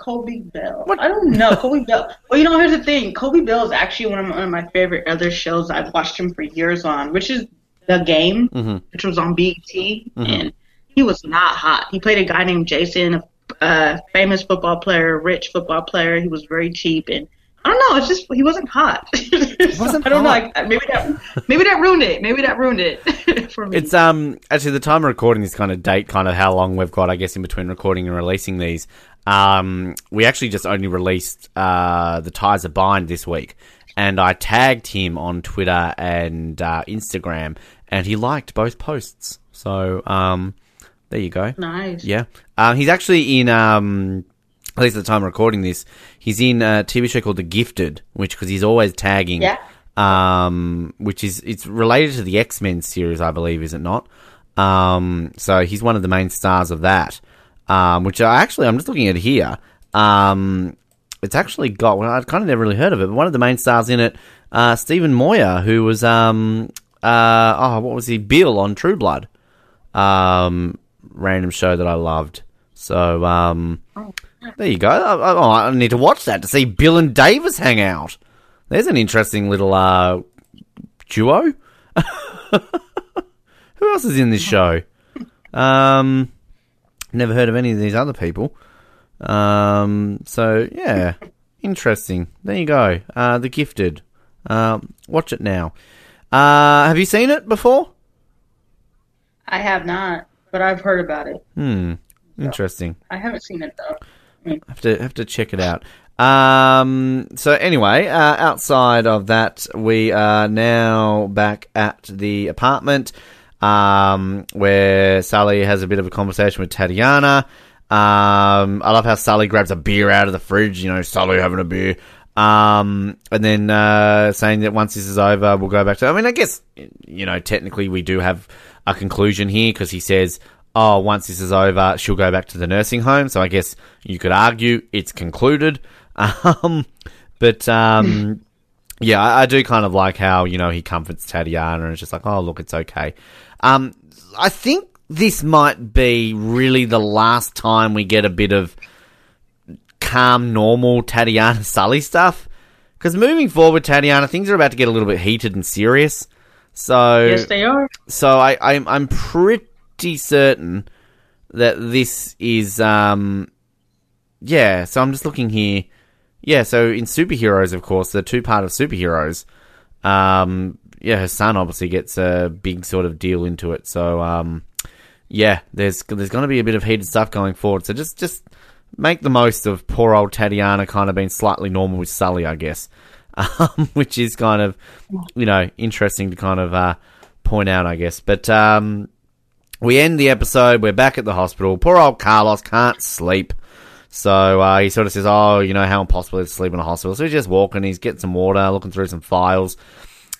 Coby Bell. What? I don't know. Coby Bell. Well, you know, here's the thing. Coby Bell is actually one of, my, one of my favorite other shows I've watched him for years on, which is The Game, Mhm. which was on BET. And he was not hot. He played a guy named Jason, a uh, famous football player, rich football player. He was very cheap. And I don't know. It's just, he wasn't hot. Wasn't I don't hot. know. Like, maybe that, maybe that ruined it. Maybe that ruined it for me. It's um actually the time of recording this kind of date kind of how long we've got I guess in between recording and releasing these. Um, we actually just only released uh the ties of bind this week, and I tagged him on Twitter and uh, Instagram, and he liked both posts. So um, there you go. nice. Yeah. Um, he's actually in, um, at least at the time of recording this, he's in a TV show called The Gifted, which, because he's always tagging, Yeah. um, which is, it's related to the X Men series, I believe, is it not? Um, so he's one of the main stars of that, um, which I actually, I'm just looking at here. Um, it's actually got, well, I'd kind of never really heard of it, but one of the main stars in it, uh, Stephen Moyer, who was, um, uh, oh, what was he? Bill on True Blood um, random show that I loved. So um, there you go. I, I, I need to watch that to see Bill and Davis hang out. There's an interesting little uh, duo. Who else is in this show? Um, never heard of any of these other people. Um, so yeah, interesting. There you go. Uh, the Gifted. Um, watch it now. Uh, have you seen it before? I have not, but I've heard about it. Hmm. Interesting. I haven't seen it though. Have to have to check it out. Um, so anyway, uh, outside of that, we are now back at the apartment, um, where Sully has a bit of a conversation with Tatiana. Um, I love how Sully grabs a beer out of the fridge. You know, Sully having a beer. Um, and then uh, saying that once this is over, we'll go back to. I mean, I guess you know, technically, we do have a conclusion here because he says, "Oh, once this is over, she'll go back to the nursing home." So I guess you could argue it's concluded. Um, but um, yeah, I, I do kind of like how you know he comforts Tatiana and it's just like, "Oh, look, it's okay." Um, I think this might be really the last time we get a bit of calm, normal Tatiana Sully stuff. Because moving forward, Tatiana, things are about to get a little bit heated and serious. So Yes, they are. so I, I'm I'm pretty certain that this is um yeah. So I'm just looking here. Yeah. So in superheroes, of course, the two part of superheroes. Um, yeah, her son obviously gets a big sort of deal into it. So um, yeah, there's there's going to be a bit of heated stuff going forward. So just just make the most of poor old Tatiana kind of being slightly normal with Sully, I guess. Um, which is kind of, you know, interesting to kind of uh, point out, I guess. But um, we end the episode. We're back at the hospital. Poor old Carlos can't sleep. So uh, he sort of says, "Oh, you know how impossible it is to sleep in a hospital." So he's just walking. He's getting some water, looking through some files,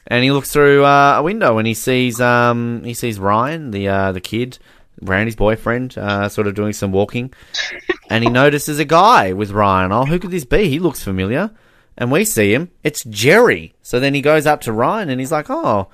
and he looks through uh, a window and he sees um, he sees Ryan, the uh, the kid, Randy's boyfriend, uh, sort of doing some walking, and he notices a guy with Ryan. Oh, who could this be? He looks familiar. And we see him. It's Jerry. So then he goes up to Ryan and he's like, "Oh,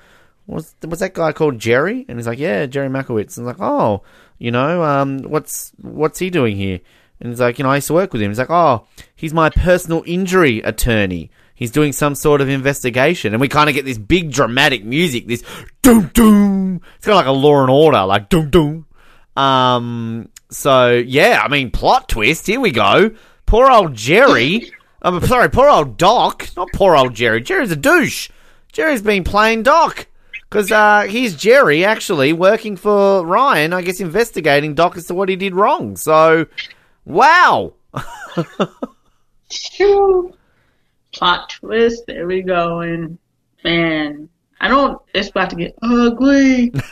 was was that guy called Jerry?" And he's like, "Yeah, Jerry Mankiewicz." And he's like, "Oh, you know, um, what's what's he doing here?" And he's like, "You know, I used to work with him." He's like, "Oh, he's my personal injury attorney. He's doing some sort of investigation." And we kind of get this big dramatic music, this doom doom. It's kind of like a Law and Order, like doom doom. Um, so yeah, I mean, plot twist. Here we go. Poor old Jerry. I'm sorry, poor old Doc. Not poor old Jerry. Jerry's a douche. Jerry's been playing Doc. Because uh, here's Jerry actually working for Ryan, I guess investigating Doc as to what he did wrong. So, wow. Plot twist. There we go. And man, I don't. It's about to get ugly.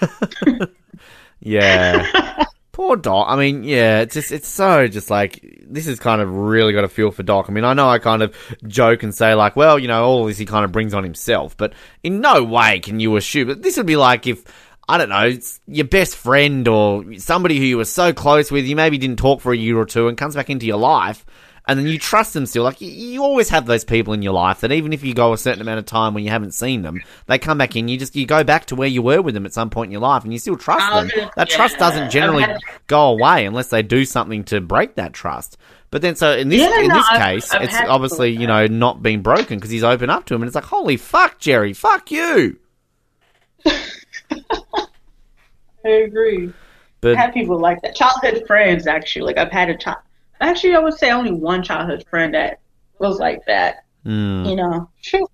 Yeah. Poor Doc. I mean, yeah, it's just it's so just like this is kind of really got a feel for Doc. I mean, I know I kind of joke and say like, well, you know, all this he kind of brings on himself, but in no way can you assume that this would be like if I don't know, it's your best friend or somebody who you were so close with, you maybe didn't talk for a year or two, and comes back into your life, and then you trust them still. Like you, you always have those people in your life that even if you go a certain amount of time when you haven't seen them, they come back in. You just you go back to where you were with them at some point in your life, and you still trust them. Um, that trust doesn't generally I've had- go away unless they do something to break that trust. But then, so in this Yeah, in no, this I've- case, I've it's obviously you know not being broken because he's open up to him, and it's like, holy fuck, Jerry, fuck you. I agree. But I have people like that. Childhood friends, actually. Like I've had a child. Actually, I would say only one childhood friend that was like that. mm, You know, Phew.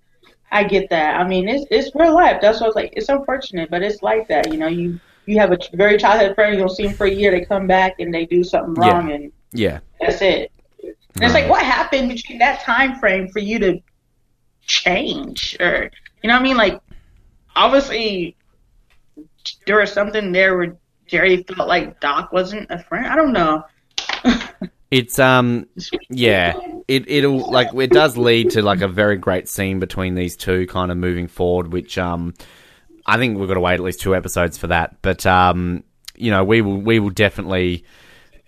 I get that. I mean, it's it's real life. That's what I was like. It's unfortunate, but it's like that. You know, you you have a very childhood friend. You don't see them for a year. They come back and they do something Yeah. wrong, and yeah, that's it. And it's like, what happened between that time frame for you to change, or you know what I mean? Like, obviously, there was something there where Jerry felt like Doc wasn't a friend. I don't know. it's um yeah. It it'll like it does lead to like a very great scene between these two kind of moving forward which um i think we've got to wait at least two episodes for that. But um you know we will we will definitely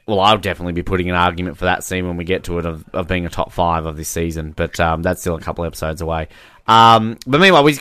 well i'll definitely be putting an argument for that scene when we get to it of, of being a top five of this season. But um that's still a couple episodes away. Um, but meanwhile, we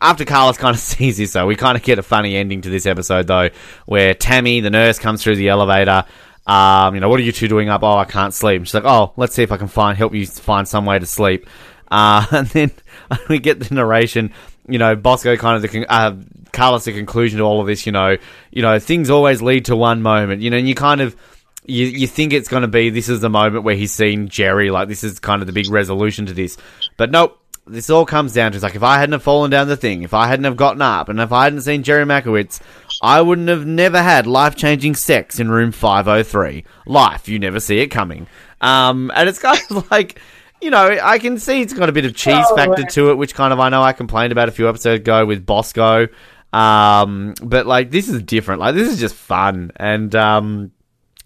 after Carlos kind of sees this, though, we kind of get a funny ending to this episode, though, where Tammy, the nurse, comes through the elevator. Um, you know, what are you two doing up? Oh, I can't sleep. And she's like, oh, let's see if I can find help you find some way to sleep. Uh, and then we get the narration you know, Bosco kind of the con- uh, Carlos the conclusion to all of this. You know, you know, things always lead to one moment. You know, and you kind of you you think it's going to be this is the moment where he's seen Jerry, like this is kind of the big resolution to this, but nope. This all comes down to it's like if I hadn't have fallen down the thing, if I hadn't have gotten up, and if I hadn't seen Jerry Mankiewicz, I wouldn't have never had life changing sex in room five oh three. Life, you never see it coming. Um, and it's kind of like you know, I can see it's got a bit of cheese Oh, factor right. to it, which kind of I know I complained about a few episodes ago with Bosco. Um, but like this is different. Like this is just fun. And um,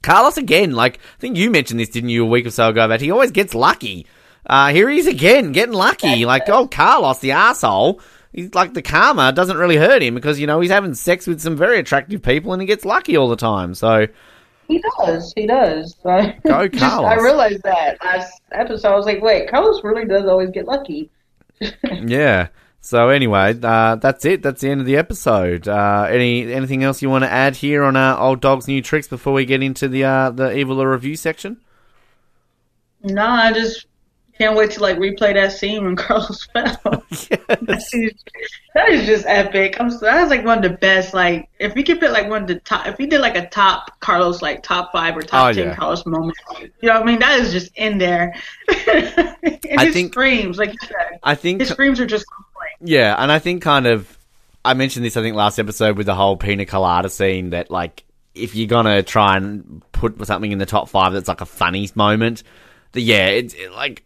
Carlos again, like I think you mentioned this, didn't you, a week or so ago, that he always gets lucky. Uh, here he is again, getting lucky. Like, oh, Carlos, the asshole. He's like the karma doesn't really hurt him because you know he's having sex with some very attractive people and he gets lucky all the time. So He does. He does. I, Go just- I realized that last episode. I was like, wait, Carlos really does always get lucky. yeah. So anyway, uh, that's it. That's the end of the episode. Uh, any anything else you want to add here on uh, old dogs new tricks before we get into the uh, the evil review section? No, I just can't wait to like replay that scene when Carlos fell. yes. That is- that is just epic. I'm so, that is like one of the best. Like if we could put like one of the top, if we did like a top Carlos, like top five or top Oh, ten yeah. Carlos moment, you know what I mean? That is just in there. and I his think- screams, like you said, I think his screams are just. Yeah, and I think kind of I mentioned this I think last episode with the whole pina colada scene that like if you're gonna try and put something in the top five that's like a funny moment, that yeah, it's it, like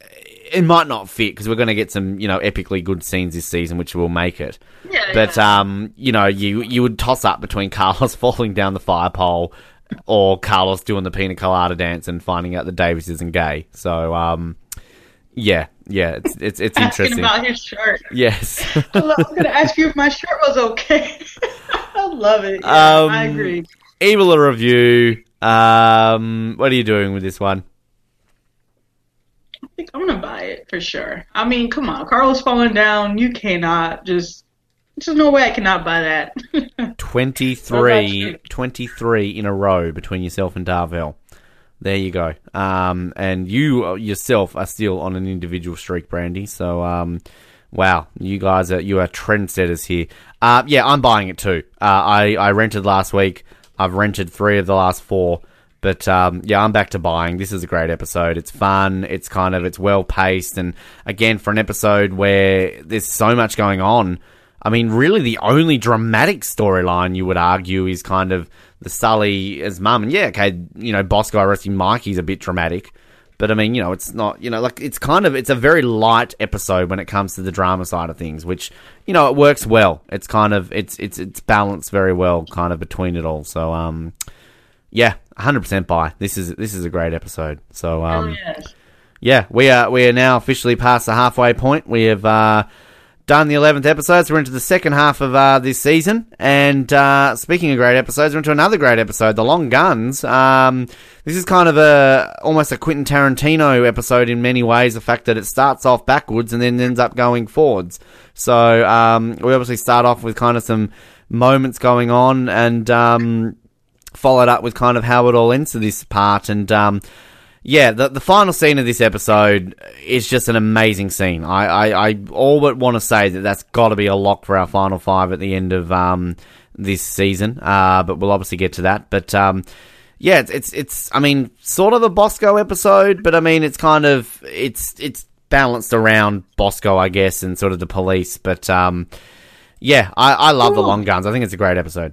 it might not fit because we're gonna get some you know epically good scenes this season which will make it. Yeah, But yeah. um, you know, you you would toss up between Carlos falling down the fire pole or Carlos doing the pina colada dance and finding out that Davis isn't gay. So um, yeah, yeah, it's it's it's interesting. about his shirt. Yes. I was gonna ask you if my shirt was okay. I love it. Yeah, Um, I agree. Evil a review. Um, what are you doing with this one? I think I'm gonna buy it for sure. I mean, come on, Carlos falling down. You cannot just. There's no way I cannot buy that. 23, 23 in a row between yourself and Darvell. There you go. Um, and you uh, yourself are still on an individual streak, Brandy. So, um, wow, you guys are you are trendsetters here. Uh, yeah, I'm buying it too. Uh, I I rented last week. I've rented three of the last four. But um, yeah, I'm back to buying. This is a great episode. It's fun. It's kind of it's well paced, and again for an episode where there's so much going on. I mean, really, the only dramatic storyline you would argue is kind of the Sully as mum. And yeah, okay, you know, Bosco arresting Mikey's a bit dramatic, but I mean, you know, it's not, you know, like it's kind of it's a very light episode when it comes to the drama side of things, which you know it works well. It's kind of it's it's it's balanced very well, kind of between it all. So um, yeah, 100% buy. This is this is a great episode. So um, oh yes. yeah, we are we are now officially past the halfway point. We have uh, done the eleventh episode, so we're into the second half of uh, this season. And uh, speaking of great episodes, we're into another great episode, The Long Guns. Um, this is kind of a almost a Quentin Tarantino episode in many ways. The fact that it starts off backwards and then ends up going forwards. So um, we obviously start off with kind of some moments going on and. Followed up with kind of how it all ends to this part. And um yeah the the final scene of this episode is just an amazing scene. I i, I all but want to say that that's got to be a lock for our final five at the end of um this season. Uh but we'll obviously get to that. But um yeah it's it's, it's i mean sort of a bosco episode but i mean it's kind of it's it's balanced around bosco i guess and sort of the police. But um yeah i i love the long guns. I think it's a great episode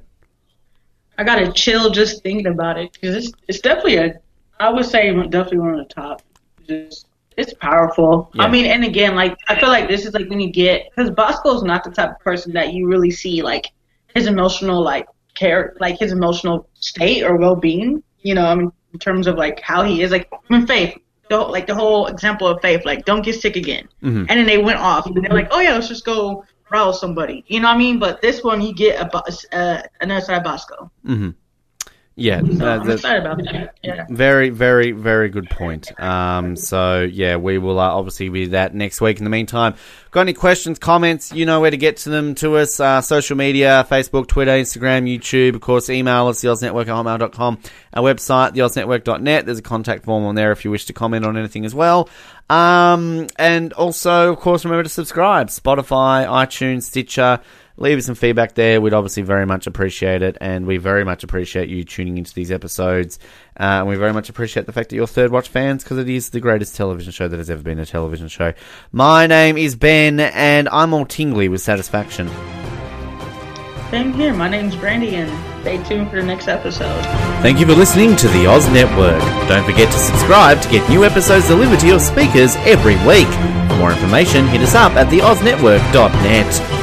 I got to chill just thinking about it because it's it's definitely a. I would say definitely one of the top. Just it's powerful. Yeah. I mean, and again, like I feel like this is like when you get because Bosco's not the type of person that you really see like his emotional like care like his emotional state or well being. You know, I mean, in terms of like how he is like I mean, Faith. The, whole- like the whole example of Faith, like don't get sick again, Mhm. and then they went off. And they're like, oh yeah, let's just go rouse somebody. You know what I mean? But this one, you get a uh, another side of Bosco. hmm Yeah, So uh, I'm excited about that. Yeah. Very, very, very good point. Um, so yeah, we will uh, obviously be that next week. In the meantime, got any questions, comments? You know where to get to them to us. Uh, social media: Facebook, Twitter, Instagram, YouTube. Of course, email us the Network at hotmail.com. Our website, theoznetwork.net. There's a contact form on there if you wish to comment on anything as well. Um, and also, of course, remember to subscribe: Spotify, iTunes, Stitcher leave us some feedback there. We'd obviously very much appreciate it, and we very much appreciate you tuning into these episodes. Uh, and we very much appreciate the fact that you're Third Watch fans because it is the greatest television show that has ever been a television show. My name is Ben, and I'm all tingly with satisfaction. Same here. My name's Brandy, and stay tuned for the next episode. Thank you for listening to the Oz Network. Don't forget to subscribe to get new episodes delivered to your speakers every week. For more information, hit us up at theoznetwork.net.